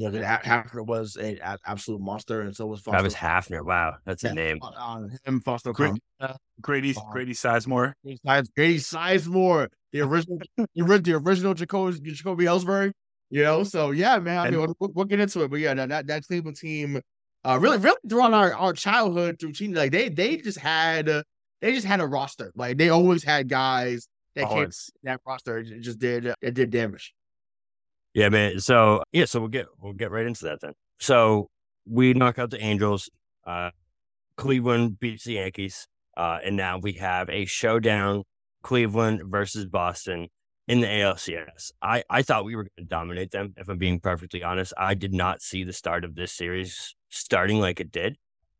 B: Yeah, Hafner was an absolute monster, and so was
A: Fausto. Travis Hafner. Wow, that's yeah, a name.
B: Uh, him, Foster
C: Great, uh, Grady uh, Grady Sizemore.
B: Grady Sizemore, the original, the original Jacoby, Jacoby Ellsbury. You know, so yeah, man. I mean, we'll, we'll, get into it, but yeah, that that Cleveland team, uh, really, really throughout our, our childhood through team, like they they just had uh, they just had a roster. Like they always had guys that came that roster. Just did it did damage.
A: Yeah, man. So yeah, so we'll get we'll get right into that then. So we knock out the Angels. Uh, Cleveland beats the Yankees, uh, and now we have a showdown: Cleveland versus Boston in the ALCS. I I thought we were going to dominate them. If I'm being perfectly honest, I did not see the start of this series starting like it did.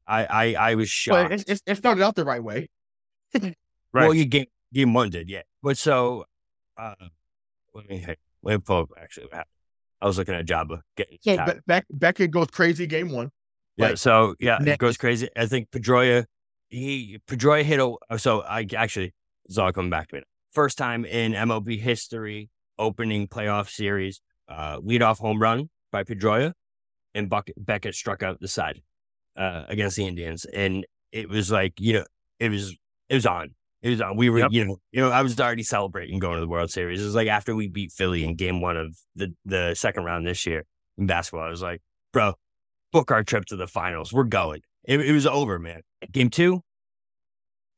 A: I I, I was shocked.
B: Well, it, it, started out the right way.
A: right. Well, you game game one did, yeah. But so, uh, let me let me pull up actually what happened. I was looking at Joba getting
B: yeah, Be- Beck Beckett goes crazy game one.
A: Yeah, like, so yeah, next. it goes crazy. I think Pedroia he Pedroia hit a so I actually it's all coming back to me. First time in MLB history, opening playoff series, uh, leadoff home run by Pedroia, and Bucket, Beckett struck out the side uh, against the Indians, and it was like you know it was it was on. It was on. We were, yep. you know, you know, I was already celebrating going to the World Series. It was like after we beat Philly in Game One of the the second round this year in basketball. I was like, bro, book our trip to the finals. We're going. It, it was over, man. Game two,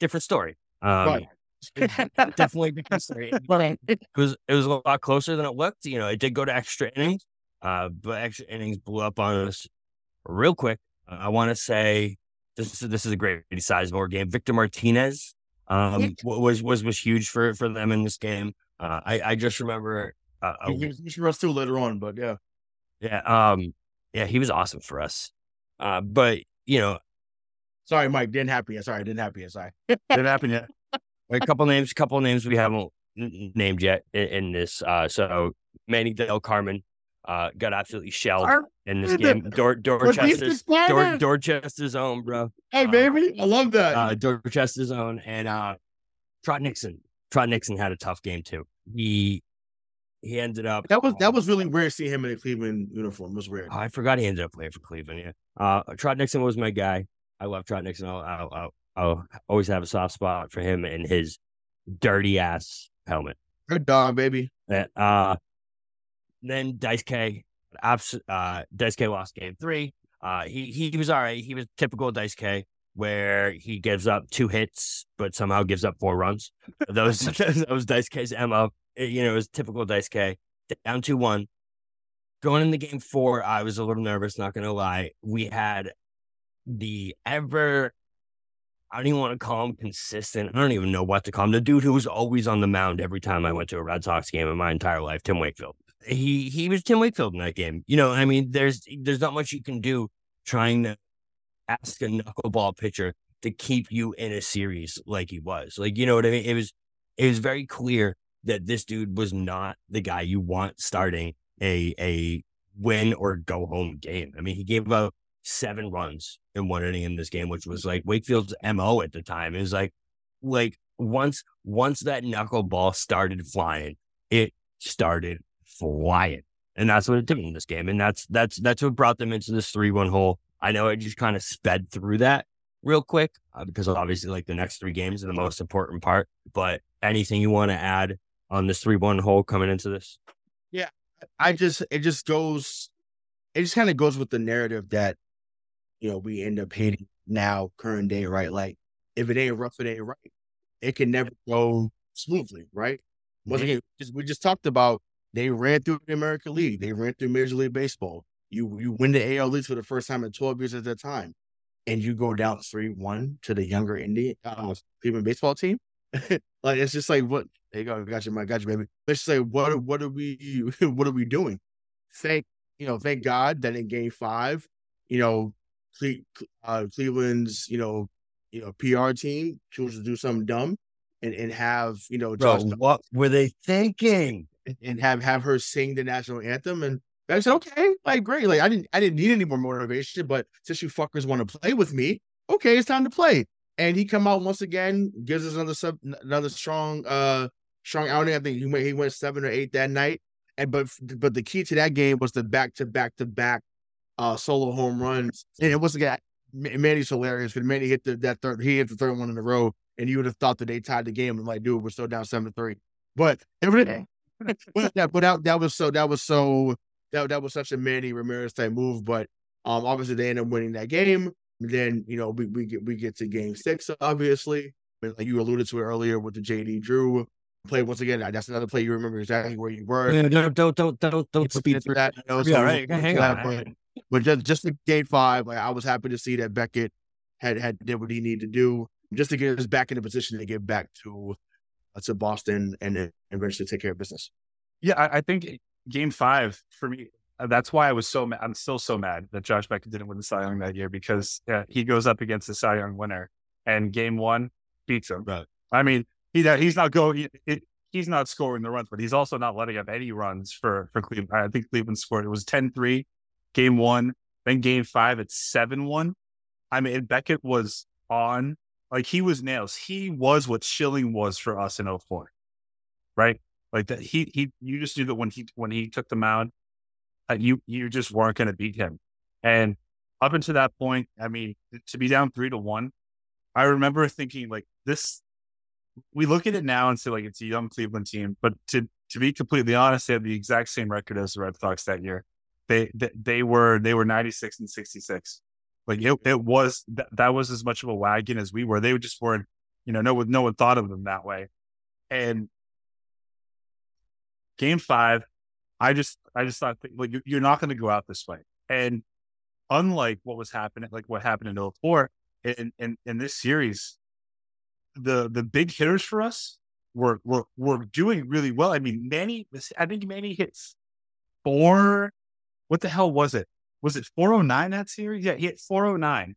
A: different story. Um, definitely different story. It was it was a lot closer than it looked. You know, it did go to extra innings, uh, but extra innings blew up on us real quick. I want to say this is this is a great Sizemore game. Victor Martinez um, was was was huge for for them in this game. Uh, I I just remember uh,
B: he, he for us too later on, but yeah,
A: yeah, um, yeah, he was awesome for us. Uh, but you know,
B: sorry, Mike, didn't happen yet. Sorry, didn't happen yet. Sorry,
C: didn't happen yet.
A: a couple names, a couple names we haven't named yet in, in this. Uh, so Manny Delcarmen uh, got absolutely shelled in this game. Dor- Dorchester's, Dor- Dorchester's own, bro.
B: Hey, uh, baby, I love that.
A: Uh, Dorchester's own, and uh, Trot Nixon. Trot Nixon had a tough game too. He he ended up.
B: That was that was really weird seeing him in a Cleveland uniform. It was weird.
A: Oh, I forgot he ended up playing for Cleveland. Yeah, uh, Trot Nixon was my guy. I love Trot Nixon. I'll, I'll, I'll, I'll always have a soft spot for him and his dirty ass helmet.
B: Good dog, baby.
A: Uh, then Dice K, abs- uh, Dice K lost game three. Uh, he he was all right. He was typical Dice K, where he gives up two hits, but somehow gives up four runs. Those those Dice K's mo. You know, it was typical Dice K. Down two one. Going into game four, I was a little nervous. Not gonna lie. We had the ever I don't even want to call him consistent. I don't even know what to call him. The dude who was always on the mound every time I went to a Red Sox game in my entire life, Tim Wakefield he he was Tim Wakefield in that game. You know, I mean, there's there's not much you can do trying to ask a knuckleball pitcher to keep you in a series like he was. Like, you know what I mean? It was it was very clear that this dude was not the guy you want starting a a win or go home game. I mean, he gave about seven runs in one inning in this game, which was like Wakefield's MO at the time. It was like like once once that knuckleball started flying, it started flying. And that's what it did in this game. And that's that's that's what brought them into this three one hole. I know I just kind of sped through that real quick uh, because obviously like the next three games are the most important part. But anything you want to add on this three one hole coming into this?
B: Yeah, I just it just goes it just kind of goes with the narrative that you know we end up hating now current day right like if it ain't rough it ain't right it can never go smoothly right once mm-hmm. again just we just talked about They ran through the American League. They ran through Major League Baseball. You you win the AL East for the first time in 12 years at that time, and you go down three one to the younger Indian uh, Cleveland baseball team. like it's just like what there you go, got you, my got you, baby. Let's say what what are we what are we doing? Thank you know, thank God that in Game Five, you know, Cle- uh, Cleveland's you know you know PR team chose to do something dumb and and have you know
A: Bro, what were they thinking?
B: And have have her sing the national anthem and I said, okay, like great. Like I didn't I didn't need any more motivation, but since you fuckers want to play with me, okay, it's time to play. And he come out once again, gives us another sub another strong uh strong outing. I think he went he went seven or eight that night. And but but the key to that game was the back to back to back uh solo home runs. And it was again Manny's hilarious because Manny hit the, that third he hit the third one in a row, and you would have thought that they tied the game. I'm like, dude, we're still down seven to three. But everything but that but that, that was so that was so that that was such a Manny Ramirez type move. But um obviously they end up winning that game. Then, you know, we, we get we get to game six, obviously. But like you alluded to it earlier with the JD Drew play once again. That's another play you remember exactly where you were.
A: Yeah, don't don't don't don't don't speed
B: through that. You know,
A: Yeah,
B: so
A: right. Hang
B: that,
A: on.
B: But, but just just in game five, like I was happy to see that Beckett had had did what he needed to do just to get us back in a position to get back to uh, to Boston and, and eventually take care of business.
C: Yeah, I, I think game five for me, uh, that's why I was so mad. I'm still so mad that Josh Beckett didn't win the Cy Young that year because uh, he goes up against the Cy Young winner and game one beats him.
A: Right.
C: I mean, he he's not going, he, he's not scoring the runs, but he's also not letting up any runs for for Cleveland. I think Cleveland scored. It was 10-3, game one. Then game five, it's seven one. I mean, Beckett was on like he was nails. He was what Schilling was for us in 04. Right? Like that he he you just knew that when he when he took the mound, uh, you you just weren't going to beat him. And up until that point, I mean, to be down three to one, I remember thinking like this. We look at it now and say like it's a young Cleveland team, but to to be completely honest, they had the exact same record as the Red Sox that year. They they, they were they were ninety six and sixty six. Like it it was that, that was as much of a wagon as we were. They just weren't, you know, no one no one thought of them that way. And game five, I just I just thought like you're not going to go out this way. And unlike what was happening, like what happened in 04, in, in in this series, the the big hitters for us were were were doing really well. I mean, Manny, I think Manny hit four. What the hell was it? Was it 409 that series? Yeah, he hit 409.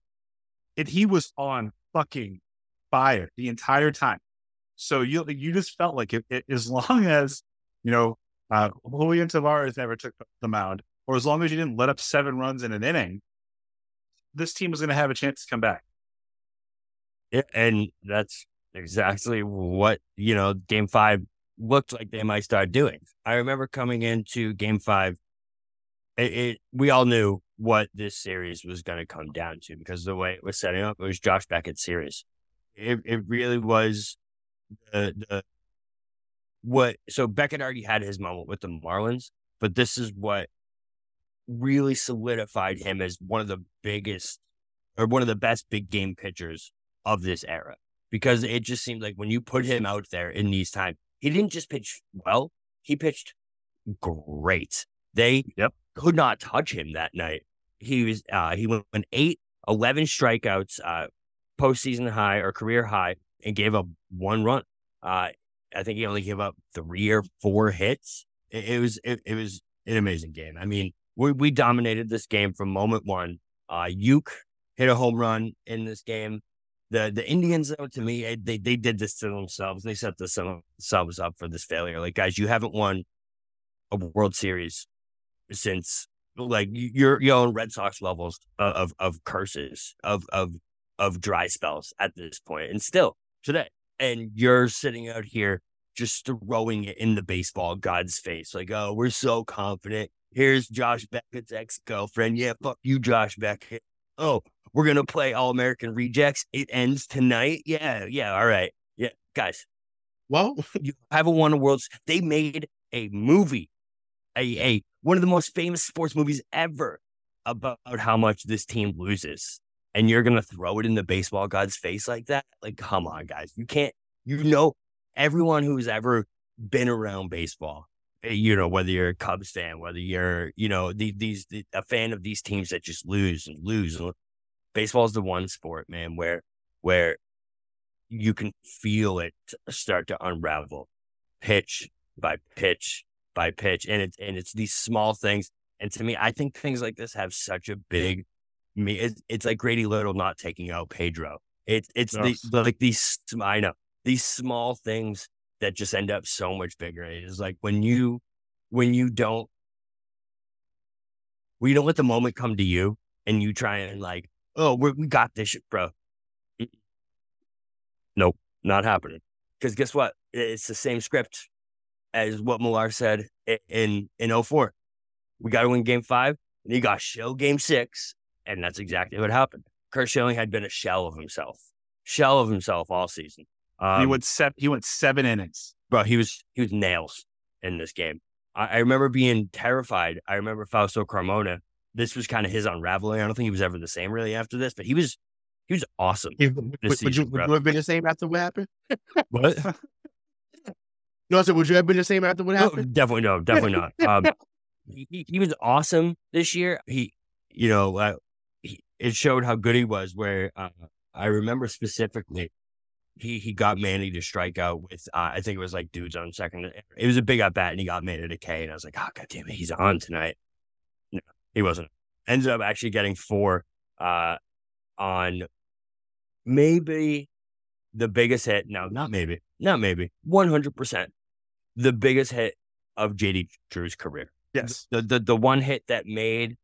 C: And he was on fucking fire the entire time. So you you just felt like it, it, as long as you know uh, Julian Tavarez never took the mound, or as long as you didn't let up seven runs in an inning, this team was going to have a chance to come back.
A: Yeah, and that's exactly what you know. Game five looked like they might start doing. I remember coming into Game five. It, it we all knew what this series was going to come down to because the way it was setting up, it was Josh Beckett's series. It it really was the the what. So Beckett already had his moment with the Marlins, but this is what really solidified him as one of the biggest or one of the best big game pitchers of this era because it just seemed like when you put him out there in these times, he didn't just pitch well, he pitched great. They
C: Yep.
A: could not touch him that night. He was uh he went eight, 11 strikeouts, uh postseason high or career high, and gave up one run. Uh I think he only gave up three or four hits. It, it was it, it was an amazing game. I mean, we we dominated this game from moment one. Uh Youk hit a home run in this game. The the Indians, though, to me, eh, they they did this to themselves. They set themselves up for this failure. Like, guys, you haven't won a World Series since like your your own Red Sox levels of of, of curses of of of dry spells at this point, and still today, and you're sitting out here just throwing it in the baseball god's face, like, oh, we're so confident. Here's Josh Beckett's ex girlfriend. Yeah, fuck you, Josh Beckett. Oh, we're gonna play All American Rejects. It ends tonight. Yeah, yeah, all right. Yeah, guys,
B: Well,
A: you haven't won a world. They made a movie, a a one of the most famous sports movies ever about how much this team loses, and you're gonna throw it in the baseball god's face like that? Like, come on, guys, you can't. You know, everyone who's ever been around baseball eh, you know, whether you're a Cubs fan, whether you're, you know, the, these the, a fan of these teams that just lose and lose. Baseball is the one sport, man, where where you can feel it start to unravel, pitch by pitch by pitch, and it's and it's these small things. And to me, I think things like this have such a big. Me, it's, it's like Grady Little not taking out Pedro. It's it's yes. the, like these. I know these small things that just end up so much bigger. It's like when you when you don't when you don't let the moment come to you and you try and like, oh, we we got this, shit, bro. Nope, not happening. Because guess what? It's the same script as what Millar said in in 04. We got to win game five, and he got show game six, and that's exactly what happened. Curt Schilling had been a shell of himself, shell of himself all season.
C: Um, he went seven. He went seven innings,
A: bro. He was he was nails in this game. I, I remember being terrified. I remember Fausto Carmona. This was kind of his unraveling. I don't think he was ever the same really after this, but he was he was awesome.
B: He, would, season, you, would you have been the same after what happened?
A: what?
B: no, I said, would you have been the same after what happened?
A: No, definitely no, definitely not. Um, he, he was awesome this year. He, you know, uh, it showed how good he was. Where uh, I remember specifically he he got Manny to strike out with uh, I think it was like dudes on second. It was a big at bat, and he got Manny to K, and I was like, oh god damn it, he's on tonight. No, he wasn't. Ended up actually getting four uh, on maybe the biggest hit. No, not maybe, not maybe, one hundred percent the biggest hit of JD Drew's career.
C: Yes,
A: the the the one hit that made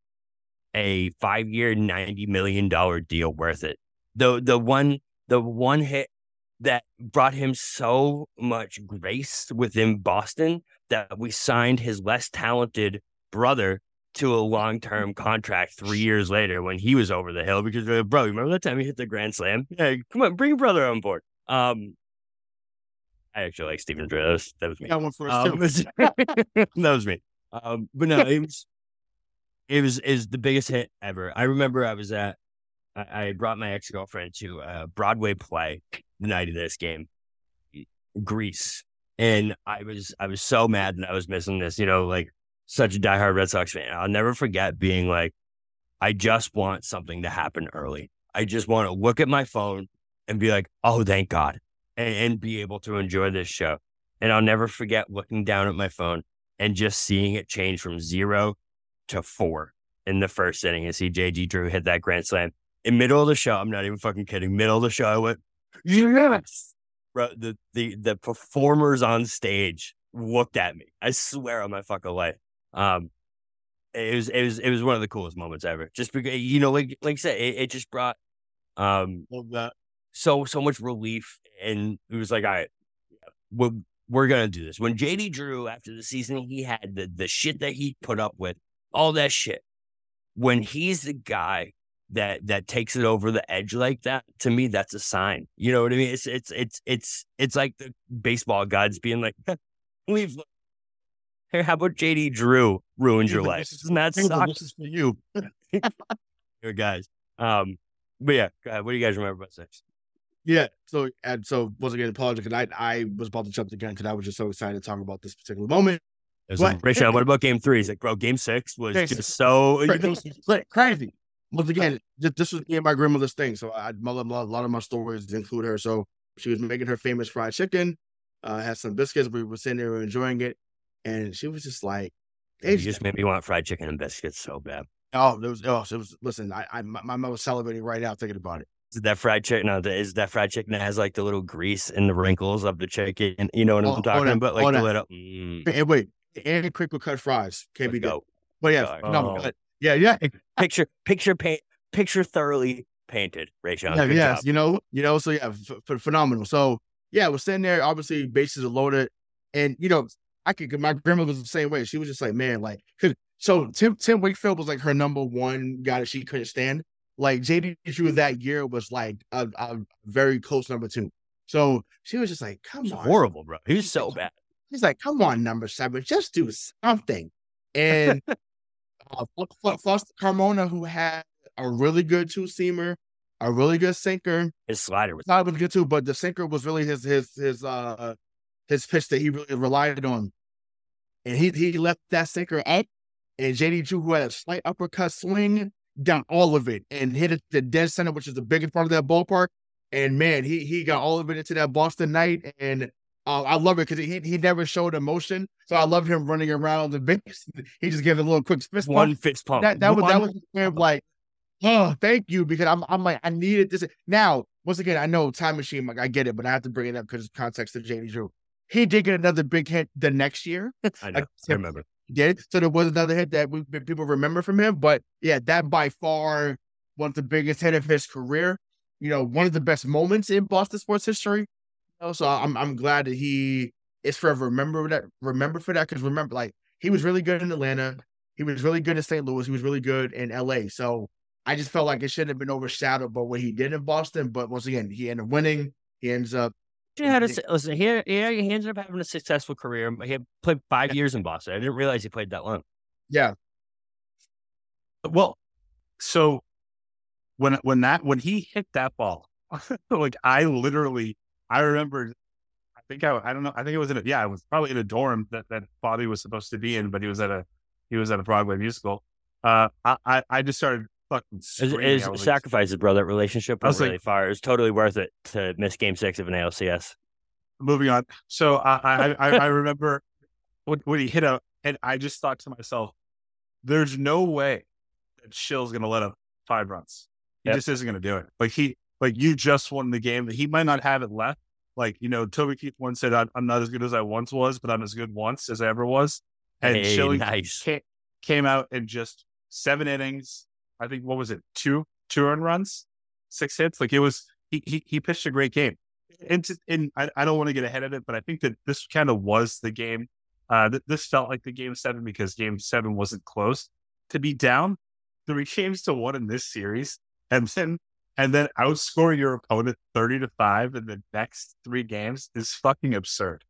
A: a five year, ninety million dollar deal worth it. The the one the one hit that brought him so much grace within Boston that we signed his less talented brother to a long term contract three years later when he was over the hill because, uh, bro, remember that time he hit the grand slam? Yeah, come on, bring your brother on board. Um, I actually like Stephen Drew. That was, that was me.
B: That one for us um,
A: that was me. Um, but no, it was it was is the biggest hit ever. I remember I was at I, I brought my ex girlfriend to a Broadway play the night of this game, Grease, and I was I was so mad that I was missing this. You know, like such a diehard Red Sox fan. I'll never forget being like, I just want something to happen early. I just want to look at my phone and be like, oh, thank God, and, and be able to enjoy this show. And I'll never forget looking down at my phone and just seeing it change from zero to four in the first inning and see JD Drew hit that grand slam. In middle of the show, I'm not even fucking kidding. Middle of the show, I went, yes. Bro, the, the, the performers on stage looked at me. I swear on my fucking life. Um, it was, it was, it was one of the coolest moments ever. Just because, you know, like, like I said, it, it just brought, um, so, so much relief. And it was like, all right, we're, we're going to do this. When JD Drew, after the season he had, the, the shit that he put up with, all that shit, when he's the guy that that takes it over the edge like that, to me, that's a sign. You know what I mean? It's it's it's it's it's like the baseball gods being like, "We've hey, how about JD Drew ruined your life? Doesn't that suck?
B: This is for you,
A: Here, guys. Um, but yeah, what do you guys remember about sex?
B: Yeah. So and so once again, apologies because I I was about to jump the gun because I was just so excited to talk about this particular moment.
A: Rachel, what about game three? He's like, bro, game six was just so
B: crazy once again, this was me and my grandmother's thing. So I, a lot of my stories include her. So she was making her famous fried chicken, uh, had some biscuits. We were sitting there enjoying it, and she was just like,
A: "You just made me want fried chicken and biscuits so bad."
B: Oh, it was. Oh, it was. Listen, I, I my, mother was salivating right now thinking about it.
A: Is that fried chicken? No, is that fried chicken that has like the little grease and the wrinkles of the chicken? You know what oh, I'm talking about? Like the little.
B: Mm. And wait, and crinkle cut fries can't Let's be good. But yeah,
A: oh.
B: no, yeah, yeah.
A: Picture, picture, paint, picture thoroughly painted. Ray Sean.
B: Yeah, yes, job. you know, you know. So yeah, f- phenomenal. So yeah, we're sitting there. Obviously, bases are loaded, and you know, I could. My grandmother was the same way. She was just like, man, like, so Tim Tim Wakefield was like her number one guy that she couldn't stand. Like JD Drew that year was like a, a, very close number two. So she was just like, come on,
A: horrible, bro. He was so bad.
B: He's like, come on, number seven, just do something. And uh, Fausto Carmona, who had a really good two seamer, a really good sinker.
A: His slider was
B: not really good too, but the sinker was really his his his uh his pitch that he really relied on. and he he left that sinker up, and JD Drew, who had a slight uppercut swing, down all of it and hit it the dead center, which is the biggest part of that ballpark. And man, he he got all of it into that Boston night, and uh, I love it because he he never showed emotion. So I loved him running around the base. He just gave a little quick fist
A: One
B: pump.
A: fist pump.
B: That that was that was kind of like, oh, thank you, because I'm I'm like I needed this. Now, once again, I know time machine, like I get it, but I have to bring it up because it's context of JD Drew. He did get another big hit the next year.
A: I know.
B: like,
A: I remember.
B: He did. So there was another hit that we, people remember from him. But yeah, that by far one of the biggest hit of his career. You know, one of the best moments in Boston sports history. You so I'm I'm glad that he is forever remember that remember for that because remember like he was really good in Atlanta. He was really good in St. Louis. He was really good in LA. So I just felt like it shouldn't have been overshadowed by what he did in Boston. But once again, he ended up winning. He ends up
E: He had a, listen here. Yeah, he ended up having a successful career. He had played five years in Boston. I didn't realize he played that long.
B: yeah.
C: Well, so when when that when he hit that ball, like I literally I remember I think I I don't know I think it was in a yeah it was probably in a dorm that that Bobby was supposed to be in, but he was at a he was at a Broadway musical. Uh, I I, I just started fucking screaming.
A: his
C: I was like,
A: sacrifices, bro. That relationship
C: I
A: was
C: was like-
A: really far. It was totally worth it to miss Game Six of an ALCS.
C: moving on. So I I I, I remember when, when he hit a, and I just thought to myself, "There's no way that Shill's going to let up five runs. He
A: Yep.
C: just isn't going to do it. Like he, like you just won the game. That he might not have it left. Like you know, Toby Keith once said, "I'm, I'm not as good as I once was, but I'm as good once as I ever was." And
A: Hey,
C: Schilling
A: nice.
C: came, came out in just seven innings. I think what was it? Two two earned runs, six hits. Like it was. He he, he pitched a great game. And, to- and I, I don't want to get ahead of it, but I think that this kind of was the game. Uh, th- this felt like the game seven because game seven wasn't close. To be down three games to one in this series, and then and then outscore your opponent thirty to five in the next three games is fucking absurd.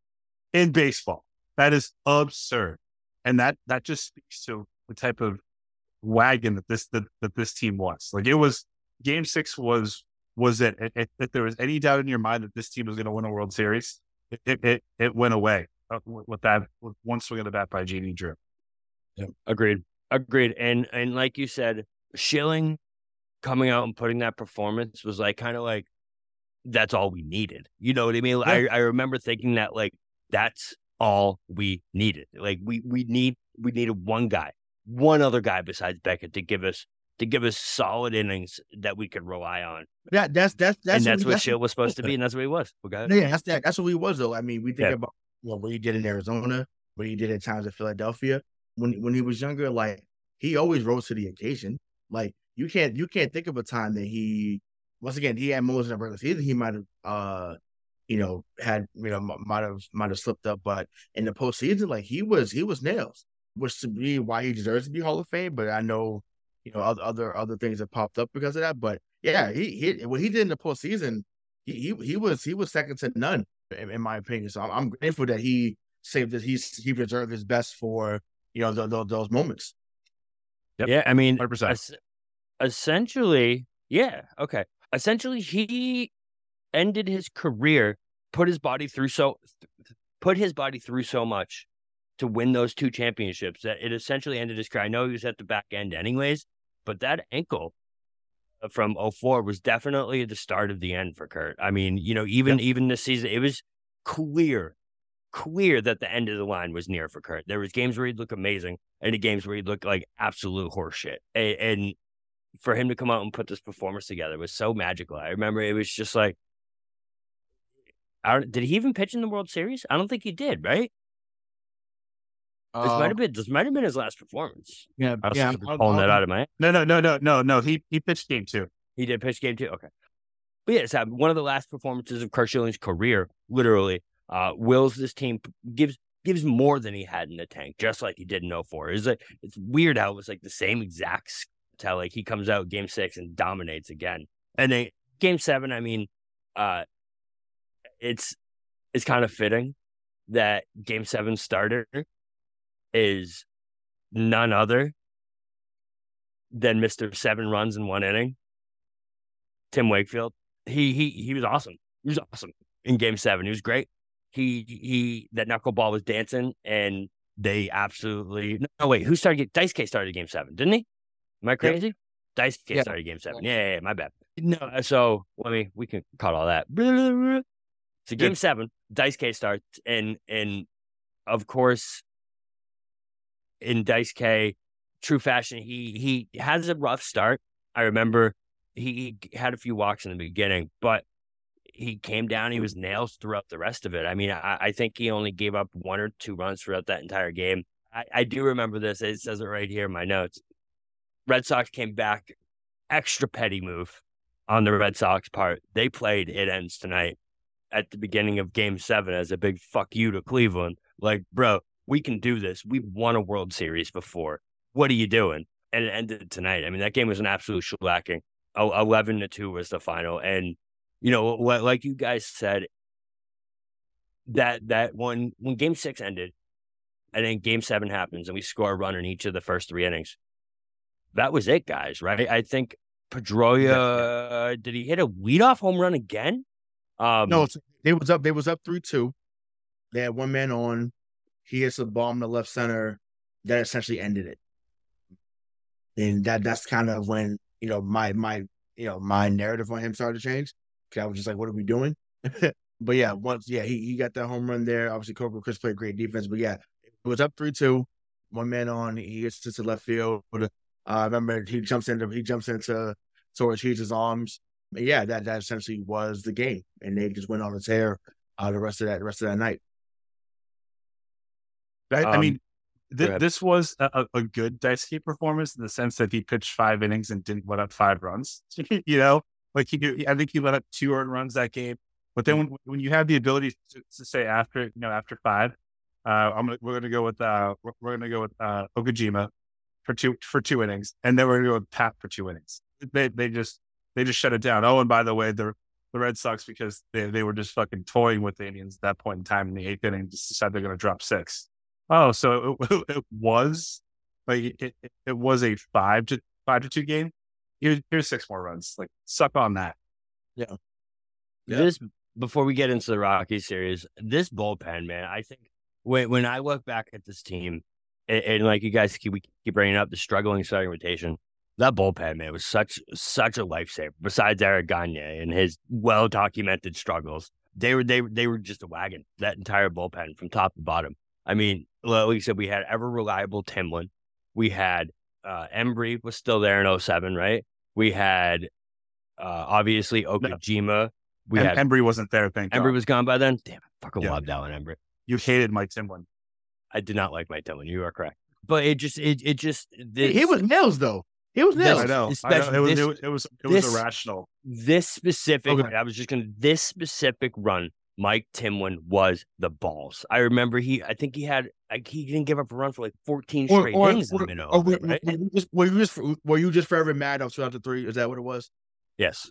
C: In baseball, that is absurd, and that that just speaks to the type of wagon that this that, that this team was. Like it was game six was was it. If, if there was any doubt in your mind that this team was going to win a World Series, it it, it, went away uh, with with that with one swing of the bat by JD Drew. Yeah.
A: Agreed. Agreed. And and like you said, Schilling coming out and putting that performance was like kind of like that's all we needed. You know what I mean? I, I remember thinking that like that's all we needed. Like we we need we needed one guy, one other guy besides Beckett to give us to give us solid innings that we could rely on.
B: Yeah, that's that's that's
A: and that's
B: we-
A: what Schill was supposed to be, and that's what he was. Okay.
B: Yeah, that's that. That's what he was though. I mean, we think
A: Yeah.
B: about well, what he did in Arizona, what he did at times in Philadelphia. When when he was younger, like he always rose to the occasion. Like you can't you can't think of a time that he once again he had moments in the regular season he might have uh you know had you know might have might have slipped up, but in the postseason, like he was he was nails, which to me why he deserves to be Hall of Fame. But I know you know other other other things have popped up because of that. But yeah, he he what he did in the postseason, he he, he was he was second to none in, in my opinion. So I'm, I'm grateful that he saved that he's he reserved his best for you know th- th- those moments.
C: Yep.
A: Yeah, I mean,
C: 100%.
A: Es- essentially, yeah, okay. Essentially, he ended his career, put his body through so, put his body through so much to win those two championships that it essentially ended his career. I know he was at the back end, anyways, but that ankle from 04 was definitely the start of the end for Curt. I mean, you know, even even this season, it was clear, clear that the end of the line was near for Curt. There was games where he'd look amazing, and the games where he'd look like absolute horseshit. And, and for him to come out and put this performance together was so magical. I remember it was just like, I don't, did he even pitch in the World Series? I don't think he did. Right? This might have been this might have been his last performance.
B: yeah,
C: I was
B: yeah.
A: Pulling
B: I'm-
A: that out of my.
C: No, no, no, no, no, no. He he pitched game two.
A: He did pitch game two. Okay. But yeah, it's uh, one of the last performances of Curt Schilling's career, literally. Uh, wills this team gives gives more than he had in the tank, just like he did in 04. It's like it's weird how it was like the same exact tell. Like he comes out game six and dominates again. And then game seven, I mean, uh it's it's kind of fitting that game seven starter is none other than Mr. Seven Runs in one inning. Tim Wakefield. He he he was awesome. He was awesome in game seven. He was great. He he that knuckleball was dancing and they absolutely no wait. Who started? Dice K started game seven, didn't he? Am I crazy? Dice K
B: Yeah.
A: started game seven. Yeah, yeah, yeah, my bad. No, uh, so let me we can cut all that. So game seven, Dice K starts, and and of course, in Dice K, true fashion, he he has a rough start. I remember he, he had a few walks in the beginning, but he came down. He was nails throughout the rest of it. I mean, I, I think he only gave up one or two runs throughout that entire game. I, I do remember this. It says it right here in my notes. Red Sox came back, extra petty move on the Red Sox part. They played it ends tonight at the beginning of game seven as a big fuck you to Cleveland. Like, bro, we can do this. We've won a World Series before. What are you doing? And it ended tonight. I mean, that game was an absolute shellacking. Oh, 11 to 2 was the final. And, you know, like you guys said, that that when when game six ended and then game seven happens and we score a run in each of the first three innings, that was it, guys, right? I think Pedroia, did he hit a leadoff home run again? Um,
B: No, they was up. They was up three two. They had one man on. He hits a bomb to left center. That essentially ended it. And that that's kind of when you know my my you know my narrative on him started to change. Cause I was just like, what are we doing? but yeah, once yeah he, he got that home run there. Obviously, Coco Crisp played great defense. But yeah, it was up three two. One man on. He gets to the left field. Uh, I remember he jumps into he jumps into towards Hughes' arms. But yeah, that that essentially was the game, and they just went on a tear uh, the rest of that the rest of that night.
C: I, I
A: Um,
C: mean, th- this was a, a good Daisuke performance in the sense that he pitched five innings and didn't let up five runs. you know, like he, I think he let up two earned runs that game. But then when, when you have the ability to, to say after, you know, after five, uh, I'm gonna, we're gonna go with uh, we're, we're gonna go with uh, Okajima for two for two innings, and then we're gonna go with Pat for two innings. They they just they just shut it down. Oh, and by the way, the the Red Sox because they they were just fucking toying with the Indians at that point in time in the eighth inning, just decided they're gonna drop six. Oh, so it, it was like it, it, it was a five to five to two game. Here, here's six more runs. Like suck on that. Yeah.
A: This before we get into the Rocky series, this bullpen, man, I think when when I look back at this team, and, and like you guys keep we keep bringing up the struggling starting rotation, that bullpen, man, was such such a lifesaver. Besides Eric Gagne and his well documented struggles, they were they they were just a wagon. That entire bullpen from top to bottom. I mean, like we said, we had ever reliable Timlin, we had uh Embree was still there in 07, right? We had uh obviously Okajima. We
C: and
A: had
C: Embree wasn't there. Thank
A: Embree
C: God.
A: was gone by then. Damn, I fucking
C: Yeah.
A: loved Alan Embree.
C: You hated Mike Timlin.
A: I did not like Mike Dillon. You are correct, but it just it it just
B: He,
A: this,
B: he was nails though. He was
A: This-
B: nails.
C: I know. I know. It was,
A: this-
C: it was it was it was
A: this-
C: irrational.
A: this specific.
B: Okay.
A: I was just gonna this specific run. Mike Timlin was the balls. I remember he. I think he had. Like, he didn't give up a run for like fourteen straight
B: or,
A: innings
B: or,
A: the
B: or
A: of
B: were,
A: right?
B: were you just, were you just were you just forever mad of two after three? Is that what it was?
A: Yes.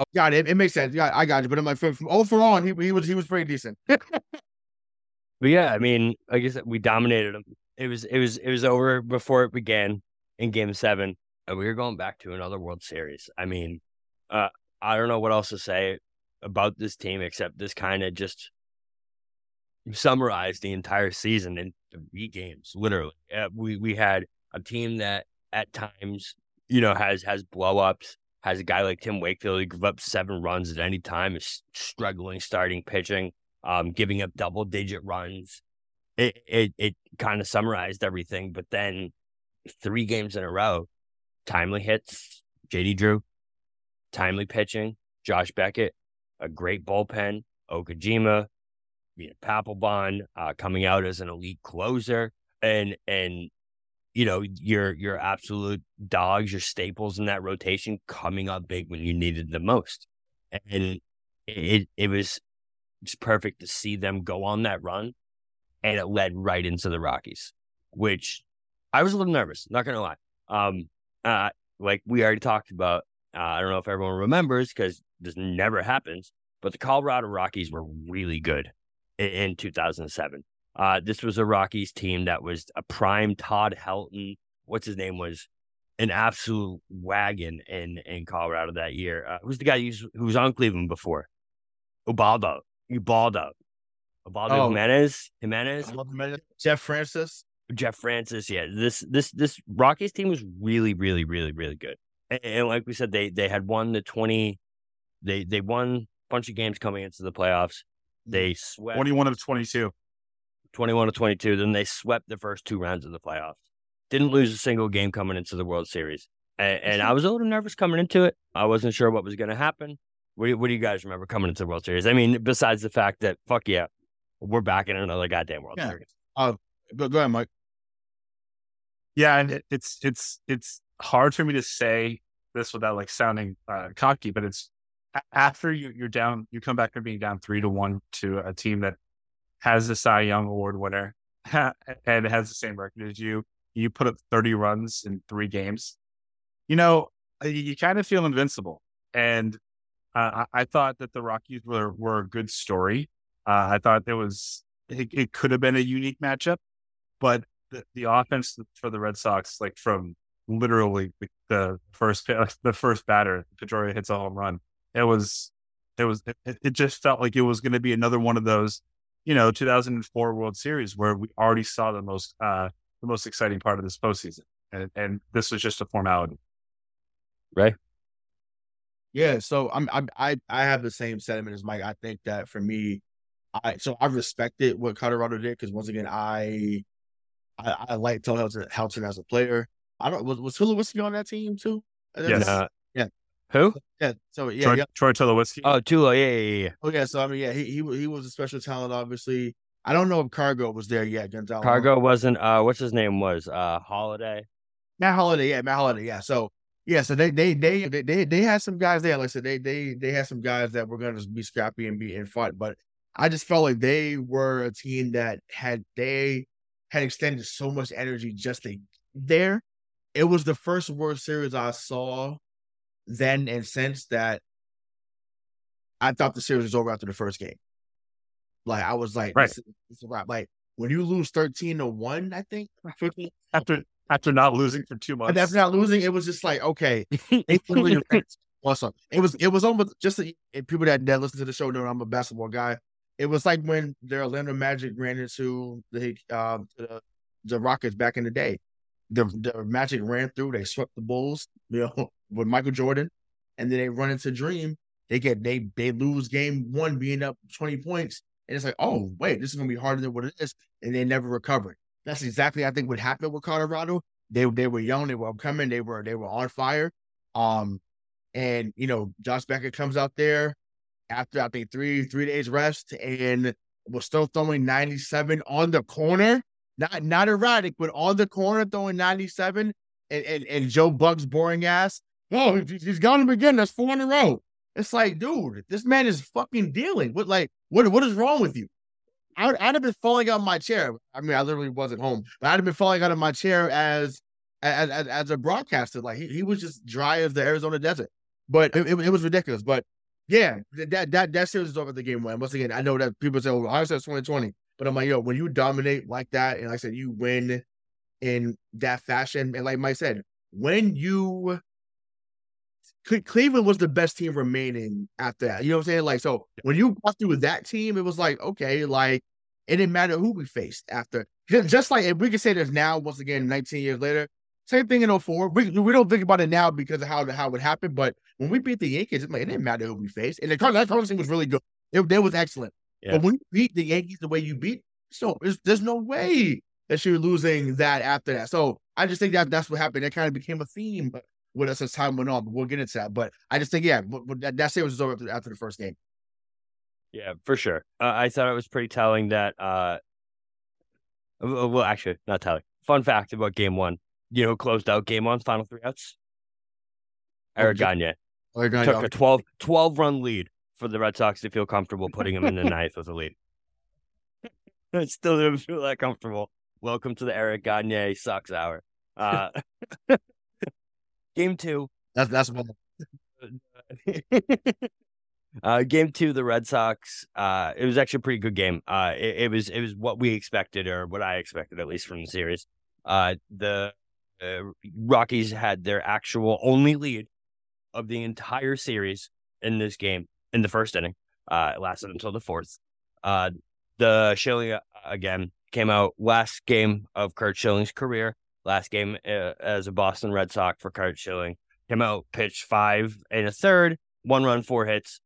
B: Oh, got it. It makes sense. Yeah, I got you. But I'm like, from, from oh, overall, he, he was he was pretty decent.
A: But yeah, I mean, like I said, we dominated them. It was it was it was over before it began in Game Seven, and we were going back to another World Series. I mean, uh, I don't know what else to say about this team except this kind of just summarized the entire season in three games. Literally, uh, we we had a team that at times you know has has blow ups. Has a guy like Tim Wakefield who give up seven runs at any time, is struggling starting pitching um, giving up double digit runs. It it, it kind of summarized everything. But then three games in a row, timely hits, JD Drew, timely pitching, Josh Beckett, a great bullpen, Okajima, you know, Papelbon uh, coming out as an elite closer, and and you know your your absolute dogs, your staples in that rotation coming up big when you needed the most, and it it was just perfect to see them go on that run, and it led right into the Rockies, which I was a little nervous. Not gonna lie. Um, uh, like we already talked about. Uh, I don't know if everyone remembers because this never happens, but the Colorado Rockies were really good in, in 2007. Uh, this was a Rockies team that was a prime Todd Helton. What's his name was an absolute wagon in in Colorado that year. Uh, who's the guy who was on Cleveland before? Ubaldo. Ubaldo. Ubaldo
B: Oh.
A: Jimenez, Jimenez, Jimenez.
B: Jeff Francis.
A: Jeff Francis. Yeah, this this this Rockies team was really, really, really, really good. And, and like we said, they they had won the twenty. They they won a bunch of games coming into the playoffs. They mm-hmm. swept
C: 21 of 22.
A: 21 to 22. Then they swept the first two rounds of the playoffs. Didn't lose a single game coming into the World Series. And, and I was a little nervous coming into it. I wasn't sure what was going to happen. What do, you, what do you guys remember coming into the World Series? I mean, besides the fact that, fuck yeah, we're back in another goddamn World
B: Yeah.
A: Series.
B: Go, go ahead, Mike.
C: Yeah, and it, it's it's it's hard for me to say this without like sounding uh, cocky, but it's after you, you're down, you come back from being down three to one to a team that has the Cy Young Award winner and has the same record as you. You put up 30 runs in three games. You know, you, you kind of feel invincible. And uh, I, I thought that the Rockies were were a good story. Uh, I thought there was it, it could have been a unique matchup, but the, the offense for the Red Sox, like from literally the- first the first batter, Pedroia hits a home run. It was it was it, it just felt like it was going to be another one of those, you know, 2004 World Series where we already saw the most uh the most exciting part of this postseason, and and this was just a formality.
B: Yeah, so I'm, I'm I I have the same sentiment as Mike. I think that for me, I so I respected what Colorado did because once again, I I, I like Phil Helton, Helton as a player. I don't was was Tulowitzki on that team too? I think
C: Yes.
B: that's-
A: Uh,
B: Yeah.
A: Who?
B: yeah. So yeah,
C: Troy,
B: yeah.
C: Troy Tulowitzki.
A: Oh, Tulo. Yeah, yeah, yeah.
B: Oh yeah. So I mean, yeah, he he he was a special talent. Obviously, I don't know if Cargo was there yet. Gonzalo.
A: Cargo wasn't, uh, what's his name was? Uh, Holliday.
B: Matt Holliday, yeah, Matt Holliday, yeah. So yeah, so they they they they they, they had some guys there. Like I said, they they they had some guys that were gonna be scrappy and be and fight. But I just felt like they were a team that had they had extended so much energy just to there. It was the first World Series I saw then and since that I thought the series was over after the first game. Like I was like,
C: Right.
B: this, is- this is a wrap. Like when you lose thirteen to one, I think 15,
C: after after not losing for two months.
B: and after not losing, it was just like, okay, they literally ran awesome. It was it was almost just the and people that, that listen to the show know I'm a basketball guy. It was like when the Orlando Magic ran into the uh, the, the Rockets back in the day. The the Magic ran through, they swept the Bulls, you know, with Michael Jordan, and then they run into Dream. They get they they lose game one being up 20 points. And it's like, oh wait, this is gonna be harder than what it is, and they never recovered. That's exactly I think what happened with Colorado. They they were young, they were upcoming, they were they were on fire. Um, and you know, Josh Beckett comes out there after I think three three days rest and was still throwing 97 on the corner. Not not erratic, but on the corner throwing 97. And and, and Joe Buck's boring ass. Oh, he- he's got him again. That's four in a row. It's like, dude, this man is fucking dealing. What like what what is wrong with you? I'd, I'd have been falling out of my chair. I mean, I literally wasn't home, but I'd have been falling out of my chair as as as, as a broadcaster. Like he, he was just dry as the Arizona desert. But it, it, it was ridiculous. But yeah, that that that series is over the game one. Once again, I know that people say, "Well, I said 2020," but I'm like, yo, when you dominate like that, and like I said, you win in that fashion, and like Mike said, when you Cleveland was the best team remaining after that. You know what I'm saying? Like, so when you got through with that team, it was like, okay, like it didn't matter who we faced after. Just, just like if we can say this now, once again, 19 years later, same thing in 04. We, we don't think about it now because of how how it happened, but when we beat the Yankees, it, like, it didn't matter who we faced. And the Cardinals, that Cardinals team was really good. It, that was excellent.
A: Yeah.
B: But when you beat the Yankees the way you beat, so there's, there's no way that you're losing that after that. So I just think that that's what happened. It kind of became a theme with us as time went on, but we'll get into that. But I just think, yeah, that, that series was over after, after the first game.
A: Yeah, for sure. Uh, I thought it was pretty telling that. uh Well, actually, not telling. Fun fact about Game One. You know, who closed out Game One, final three outs.
B: Oh,
A: Eric Gagne took
B: go-
A: a 12, 12 run lead for the Red Sox to feel comfortable putting him in the ninth with a lead. It still didn't feel that comfortable. Welcome to the Eric Gagne sucks hour. Uh, game two,
B: That's that's one.
A: uh, game two, the Red Sox. Uh, it was actually a pretty good game. Uh, it, it was it was what we expected, or what I expected at least from the series. Uh, the uh, Rockies had their actual only lead of the entire series in this game in the first inning. Uh, it lasted until the fourth. Uh, the Schilling uh, again came out last game of Curt Schilling's career, last game uh, as a Boston Red Sox for Curt Schilling. Came out, pitched five and a third, one run, four hits.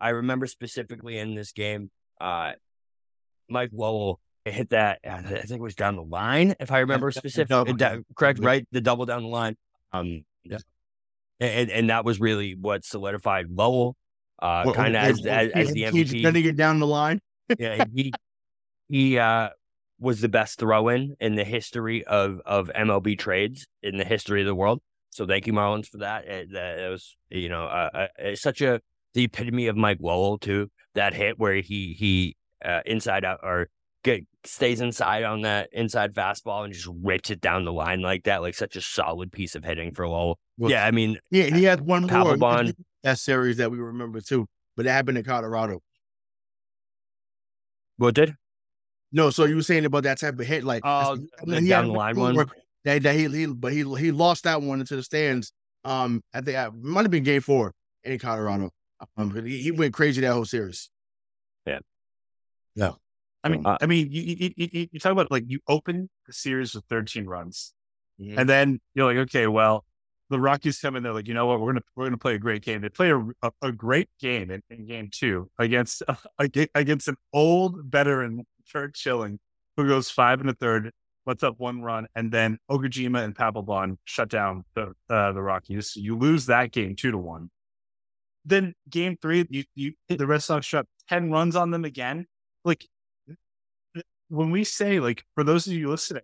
A: I remember specifically in this game, uh, Mike Lowell hit that. I think it was down the line, if I remember specifically. correct, right? The double down the line. Um, yeah. And, and that was really what solidified Lowell uh, kind of as, as, as the MVP.
B: He's to get down the line.
A: yeah, he he uh, was the best throw in in the history of of MLB trades in the history of the world. So thank you, Marlins, for that. It, that was you know uh, it's such a the epitome of Mike Lowell too. That hit where he he uh, inside out or get stays inside on that inside fastball and just rips it down the line like that, like such a solid piece of hitting for Lowell. Well, yeah, I mean,
B: yeah, he had one more that series that we remember too, but it happened in Colorado.
A: What did?
B: No, so you were saying about that type of hit, like
A: oh, the down the line one.
B: That, that he, he, but he he lost that one into the stands. Um, I think it might have been Game Four in Colorado. Um, he, he went crazy that whole series.
A: Yeah,
B: yeah.
C: I mean, uh, I mean, you, you, you, you, talk about like you open the series with 13 runs, mm-hmm. and then you're like, okay, well, the Rockies come in, they're like, you know what, we're gonna we're gonna play a great game. They play a, a, a great game in, in, game two against uh, against an old veteran, Curt Schilling, who goes five and a third, lets up one run, and then Okajima and Papelbon shut down the uh, the Rockies. You lose that game two to one. Then game three, you you the Red Sox shot ten runs on them again. Like when we say like for those of you listening,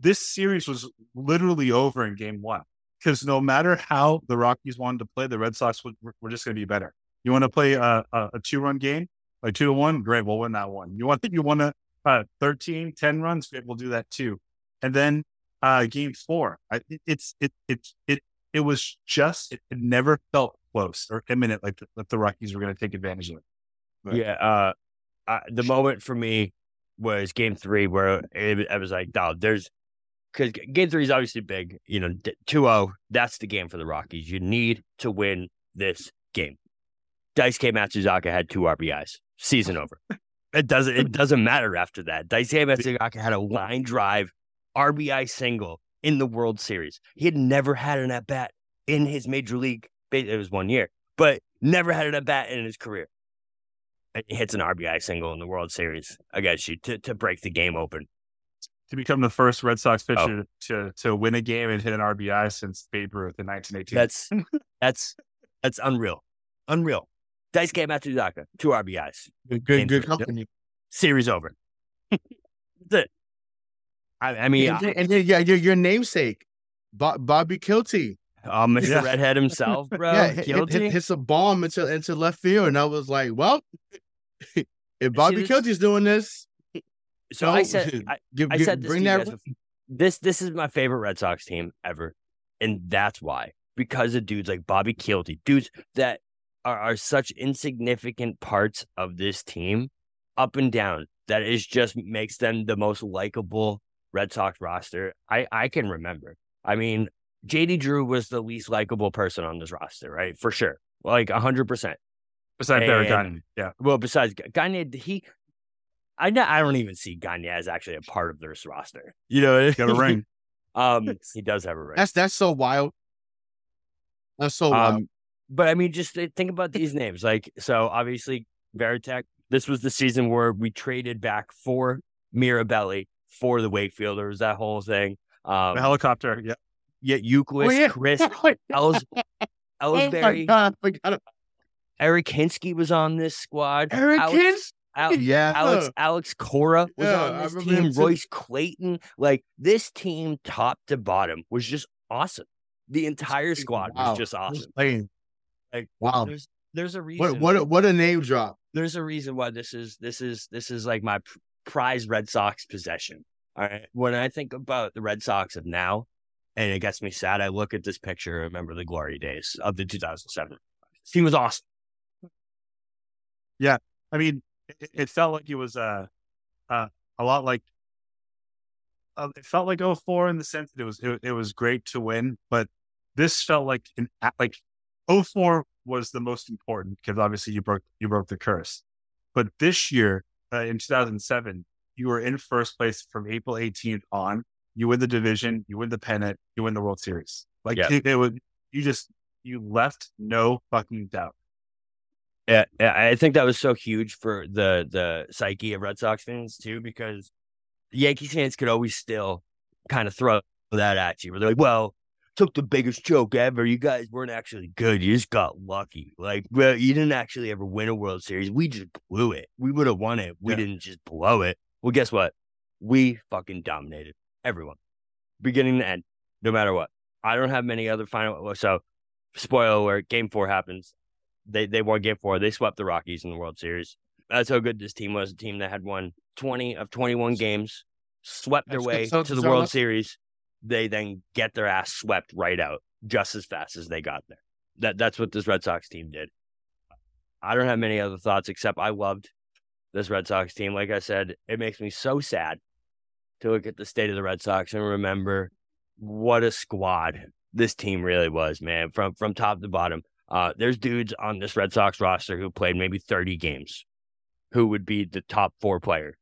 C: this series was literally over in game one because no matter how the Rockies wanted to play, the Red Sox were, were just going to be better. You want to play a, a, a two run game, like two to one, great, we'll win that one. You want you want to uh, 13, 10 runs, great, we'll do that too. And then uh, game four, I, it, it's it it it it was just it, it never felt close or imminent like the, that the Rockies were going to take advantage of it.
A: But, yeah, uh, uh, the moment for me was game three where it, I was like, "Dog, there's because game three is obviously big. You know, 2 0, that's the game for the Rockies. You need to win this game. Dice came Daisuke Matsuzaka had two RBIs, season over. It doesn't it doesn't matter after that. Daisuke Matsuzaka had a line drive RBI single in the World Series. He had never had an at bat in his major league. It was one year, but never had an at bat in his career He hits an RBI single in the World Series against you to, to break the game open.
C: To become the first Red Sox oh. pitcher oh. to to win a game and hit an RBI since Babe Ruth in 1918.
A: That's that's that's unreal, unreal. Daisuke Matsuzaka, two RBIs.
B: Good, good, good company.
A: Series over. that's it. I, I mean,
B: and, uh, then, and then yeah, your, your namesake, Bobby Kielty.
A: Oh, Mr. Yeah. Redhead himself, bro. Yeah, hit,
B: hit, hits a bomb into into left field, and I was like, "Well, if Bobby Kielty's doing this,
A: so I oh, said, I, give, I said this bring that. This this is my favorite Red Sox team ever, and that's why because of dudes like Bobby Kielty, dudes that are, are such insignificant parts of this team, up and down. That is just makes them the most likable Red Sox roster I I can remember. I mean, JD Drew was the least likable person on this roster, right? For sure, like hundred percent.
C: Besides Barry Gagne, yeah.
A: Well, besides Gagne, he, I I don't even see Gagne as actually a part of this roster. You know,
C: got a ring.
A: um, he does have a ring.
B: That's that's so wild. That's so wild. Um,
A: but I mean, just think about these names. Like, so obviously, Varitek. This was the season where we traded back for Mirabelli for the Wakefield. There was that whole thing.
C: Um, the helicopter, yeah.
A: Yeah, Euclid, oh, yeah. Chris, Els, Ellsbury. Oh my God, Eric Hinske was on this squad.
B: Eric Hinske?
A: Al- yeah. Alex Alex Cora was yeah, on this team. Royce Clayton. Like this team, top to bottom, was just awesome. The entire squad wow. was just awesome.
B: Like wow.
A: There's, there's a reason.
B: What what a, what a name drop.
A: There's a reason why this is this is this is like my prize Red Sox possession. All right. When I think about the Red Sox of now, and it gets me sad, I look at this picture, remember the glory days of the 2007. This team was awesome.
C: Yeah, I mean, it, it felt like it was uh, uh, a lot like uh, it felt like 04 in the sense that it was it, it was great to win, but this felt like an like 04 was the most important because obviously you broke you broke the curse, but this year uh, in 2007, you were in first place from April 18th on. You win the division, you win the pennant, you win the World Series. Like
A: Yeah.
C: it, it would, you just you left no fucking doubt.
A: Yeah, yeah, I think that was so huge for the the psyche of Red Sox fans too, because Yankees fans could always still kind of throw that at you. Where they're like, "Well, took the biggest joke ever. You guys weren't actually good. You just got lucky. Like, well, you didn't actually ever win a World Series. We just blew it. We would have won it. We
C: Yeah.
A: didn't just blow it. Well, guess what? We fucking dominated everyone, beginning to end, no matter what. I don't have many other final. Uh, so, spoiler alert: Game Four happens they they won game four. They swept the Rockies in the World Series. That's how good this team was. A team that had won 20 of 21 games, swept their way.
B: So-
A: to the World Series. They then get their ass swept right out just as fast as they got there. That that's what this Red Sox team did. I don't have many other thoughts except I loved this Red Sox team. Like I said, it makes me so sad to look at the state of the Red Sox and remember what a squad this team really was, man, from from top to bottom. Uh, there's dudes on this Red Sox roster who played maybe 30 games, who would be the top four players.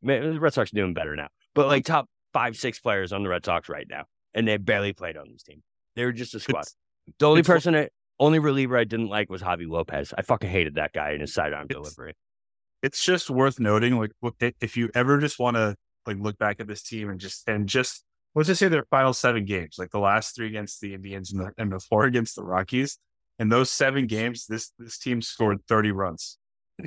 A: Man, the Red Sox doing better now, but like top five, six players on the Red Sox right now, and they barely played on this team. They were just a squad.
C: It's-
A: the only person, that, only reliever I didn't like was Javi Lopez. I fucking hated that guy in his sidearm delivery.
C: It's just worth noting, like if you ever just want to like look back at this team and just and just let's just say their final seven games, like the last three against the Indians and the, and the four against the Rockies. In those seven games, this this team scored 30 runs.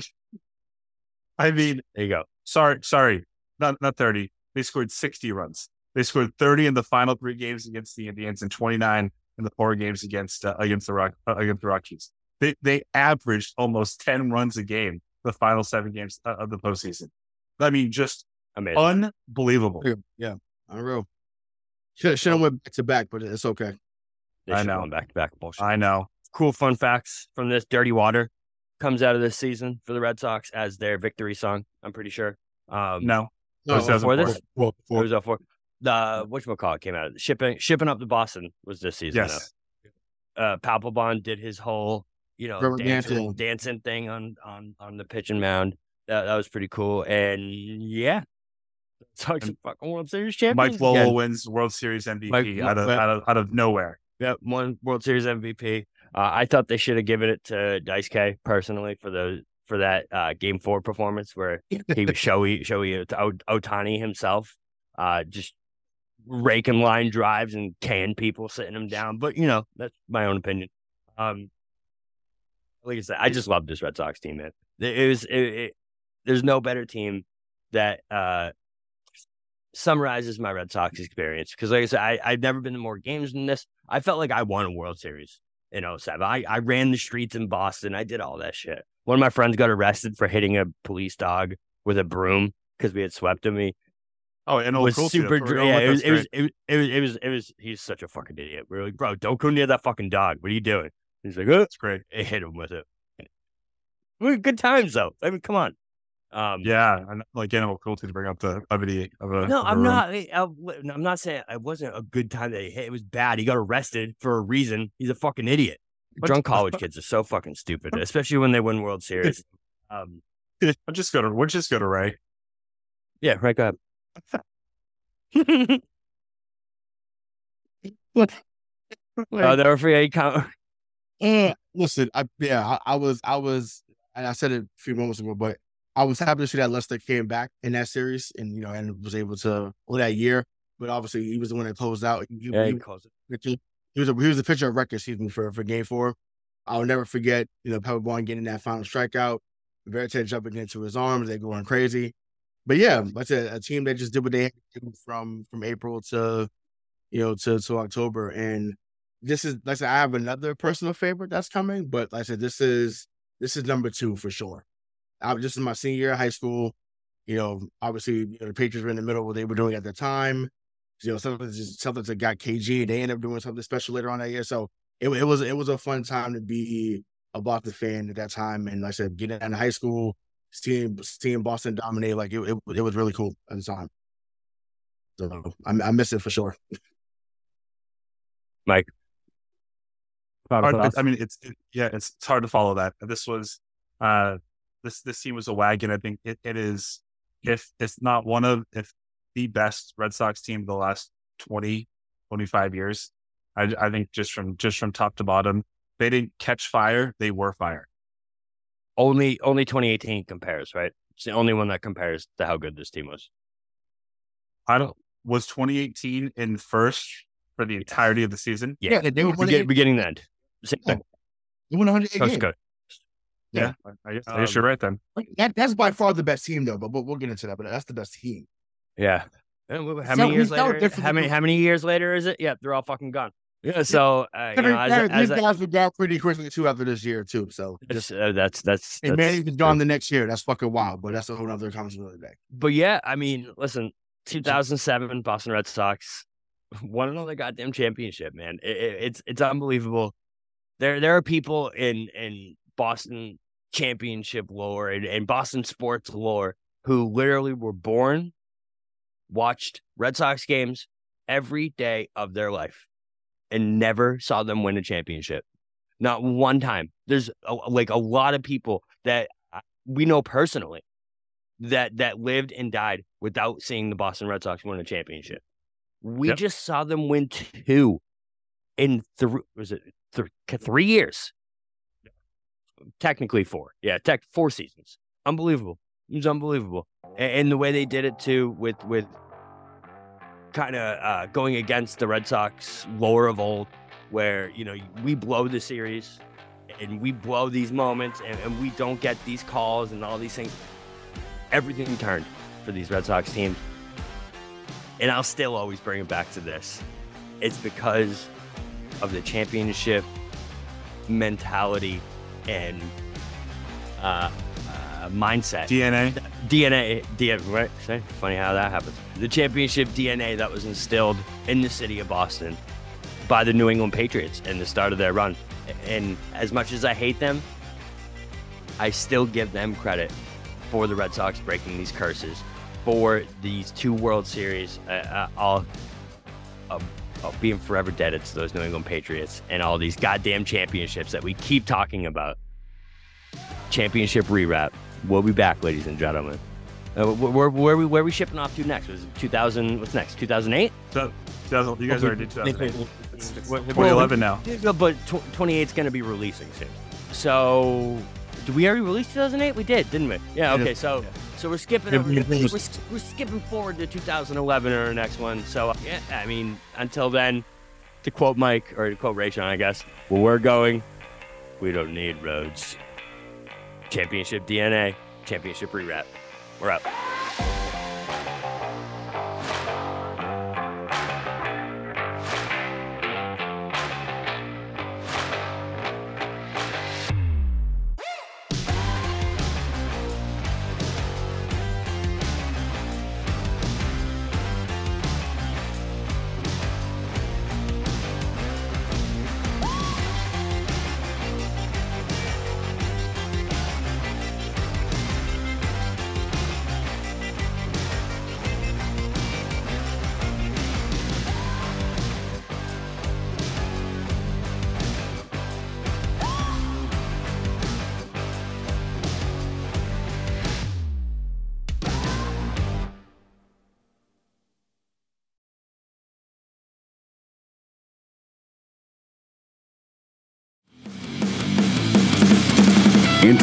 C: I mean,
A: There you go.
C: sorry, sorry, not not 30. They scored 60 runs. They scored 30 in the final three games against the Indians and 29 in the four games against uh, against the Rock uh, against the Rockies. They they averaged almost 10 runs a game the final seven games uh, of the postseason. I mean, just
A: Amazing.
C: unbelievable.
B: Yeah, unreal. Should should have went back to back, but it's okay.
A: They
C: I
A: should have
C: know.
A: back to back bullshit.
C: I know.
A: cool fun facts from this dirty water comes out of this season for the Red Sox as their victory song. I'm pretty sure. Um,
C: No,
B: No,
C: was
A: before this,
B: Well,
A: it
B: before,
A: was up for the which call it came out. Shipping shipping up to Boston was this season.
C: yes,
A: though. Uh, Papelbon did his whole you know dancing,
B: dancing.
A: thing on on on the pitch and mound. That that was pretty cool. And yeah, fucking World Series champions.
C: Mike Lowell
A: again.
C: wins World Series MVP
A: Mike-
C: out of out of out of nowhere.
A: Yep, one World Series MVP. Uh, I thought they should have given it to Dice K personally for the for that uh, Game Four performance where he was showy showy Ot- Ohtani himself, uh, just raking line drives and can people sitting him down. But you know that's my own opinion. Um, like I said, I just love this Red Sox team, man. It it was it, it, there's no better team that uh, summarizes my Red Sox experience because, like I said, I, I've never been to more games than this. I felt like I won a World Series in 07. I, I ran the streets in Boston. I did all that shit. One of my friends got arrested for hitting a police dog with a broom because we had swept him. He
C: Oh, and
A: was super. dr-
C: oh,
A: Yeah, it was, it, was, it, was, it was. It was. It was. He's such a fucking idiot. We are like, bro, don't go near that fucking dog. What are you doing? He's like, oh,
C: That's great.
A: I hit him with it. We had good times though. I mean, come on. Um,
C: Yeah, and like animal cruelty to bring up the of a.
A: No,
C: of a
A: I'm not. I, I, I'm not saying it wasn't a good time that he hit. It was bad. He got arrested for a reason. He's a fucking idiot.
C: What-
A: Drunk college kids are so fucking stupid, especially when they win World Series. Um,
C: I'll just go to we'll just go to Ray.
A: yeah, right. Go ahead. I'll never forget. He count.
B: Eh, listen, I yeah, I, I was I was and I said it a few moments ago, but I was happy to see that Lester came back in that series and you know and was able to win that year. But obviously, he was the one that closed out. He,
A: Yeah,
B: he,
A: he calls it.
B: He was a, he was the pitcher of record season for for Game Four. I'll never forget, you know, Papelbon getting that final strikeout, Varitek jumping into his arms, they going crazy. But yeah, like I said, a team that just did what they had to do from from April to you know to to October, and this is like I said, I have another personal favorite that's coming, but like I said, this is this is number two for sure. I, this is my senior year of high school. You know, obviously, you know, the Patriots were in the middle of what they were doing at the time. You know, something just something that got KG. They end up doing something special later on that year. So it, it was it was a fun time to be a Boston fan at that time. And like I said, getting out of high school, seeing seeing Boston dominate, like it, it, it was really cool at the time. So I, I miss it for sure.
A: Mike.
C: Hard- I mean, it's it, yeah, it's, it's hard to follow that. This was uh this this team was a wagon. I think it, it is if it's not one of if the best Red Sox team of the last 20, 25 years. I, I think just from just from top to bottom, they didn't catch fire; they were fire.
A: Only only 2018 compares, right? It's the only one that compares to how good this team was.
C: I don't was 2018 in first for the entirety of the season.
A: Yeah,
B: Yeah, they were
A: Begin, beginning to end. Same thing.
B: They won 108
A: That's
B: games.
A: good.
C: Yeah, I, I guess, I guess you're
A: Um,
C: right then.
B: That, that's by far the best team, though. But we'll, we'll get into that. But that's the best team.
A: Yeah. How
B: So-
A: many years later?
B: different
A: How many how many years later is it? Yeah, they're all fucking gone. Yeah. So uh, you know, as,
B: that-
A: as
B: these
A: a-
B: guys were gone pretty quickly too after this year too. So
A: just, uh, that's that's.
B: and
A: that's
B: Manny's
A: true.
B: gone the next year. That's fucking wild. But that's a whole other conversation another day.
A: But yeah, I mean, listen, 2007 Boston Red Sox won another goddamn championship, man. It, it, it's it's unbelievable. There there are people in in Boston championship lore and, and Boston sports lore who literally were born, watched Red Sox games every day of their life, and never saw them win a championship. Not one time. There's a, like a lot of people that we know personally that that lived and died without seeing the Boston Red Sox win a championship. We
C: Yep.
A: just saw them win two in three. Was it th- three years? Technically four. Yeah, tech four seasons. Unbelievable. It was unbelievable, and, and the way they did it too, with with kind of uh, going against the Red Sox lore of old, where you know we blow the series and we blow these moments and, and we don't get these calls and all these things everything turned for these Red Sox teams. And I'll still always bring it back to this. It's because of the championship mentality and uh, uh, mindset.
C: DNA.
A: DNA, DNA, right? See? Funny how that happens. The championship DNA that was instilled in the city of Boston by the New England Patriots in the start of their run. And as much as I hate them, I still give them credit for the Red Sox breaking these curses, for these two World Series. Uh, uh, I'll, I'll, I'll be forever indebted to those New England Patriots and all these goddamn championships that we keep talking about. Championship rewrap. We'll be back, ladies and gentlemen. Uh, where, where, where, are we, where are we shipping off to next? Was it 2000? What's next? 2008?
C: So, 2000 you guys already did 2008.
A: Well,
C: 2011 now.
A: But tw 28 is going to be releasing soon. So, did we already release 2008? We did, didn't we? Yeah. Okay. So, so we're skipping. Over, we're, we're skipping forward to 2011 or our next one. So, yeah. I mean, until then, to quote Mike or to quote Rayshon, I guess, where we're going, we don't need roads. Championship DNA, championship rewrap. We're up.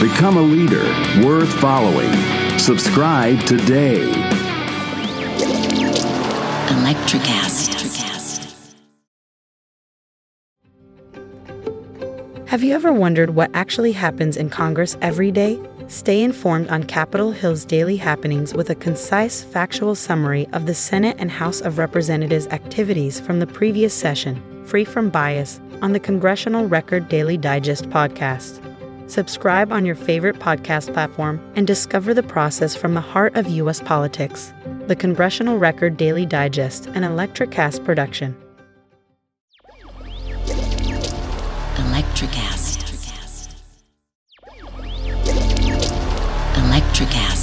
F: Become a leader worth following. Subscribe today.
G: Electricast.
H: Have you ever wondered what actually happens in Congress every day? Stay informed on Capitol Hill's daily happenings with a concise, factual summary of the Senate and House of Representatives' activities from the previous session, free from bias, on the Congressional Record Daily Digest podcast. Subscribe on your favorite podcast platform and discover the process from the heart of U.S. politics. The Congressional Record Daily Digest, an Electricast production.
G: Electricast. Electricast.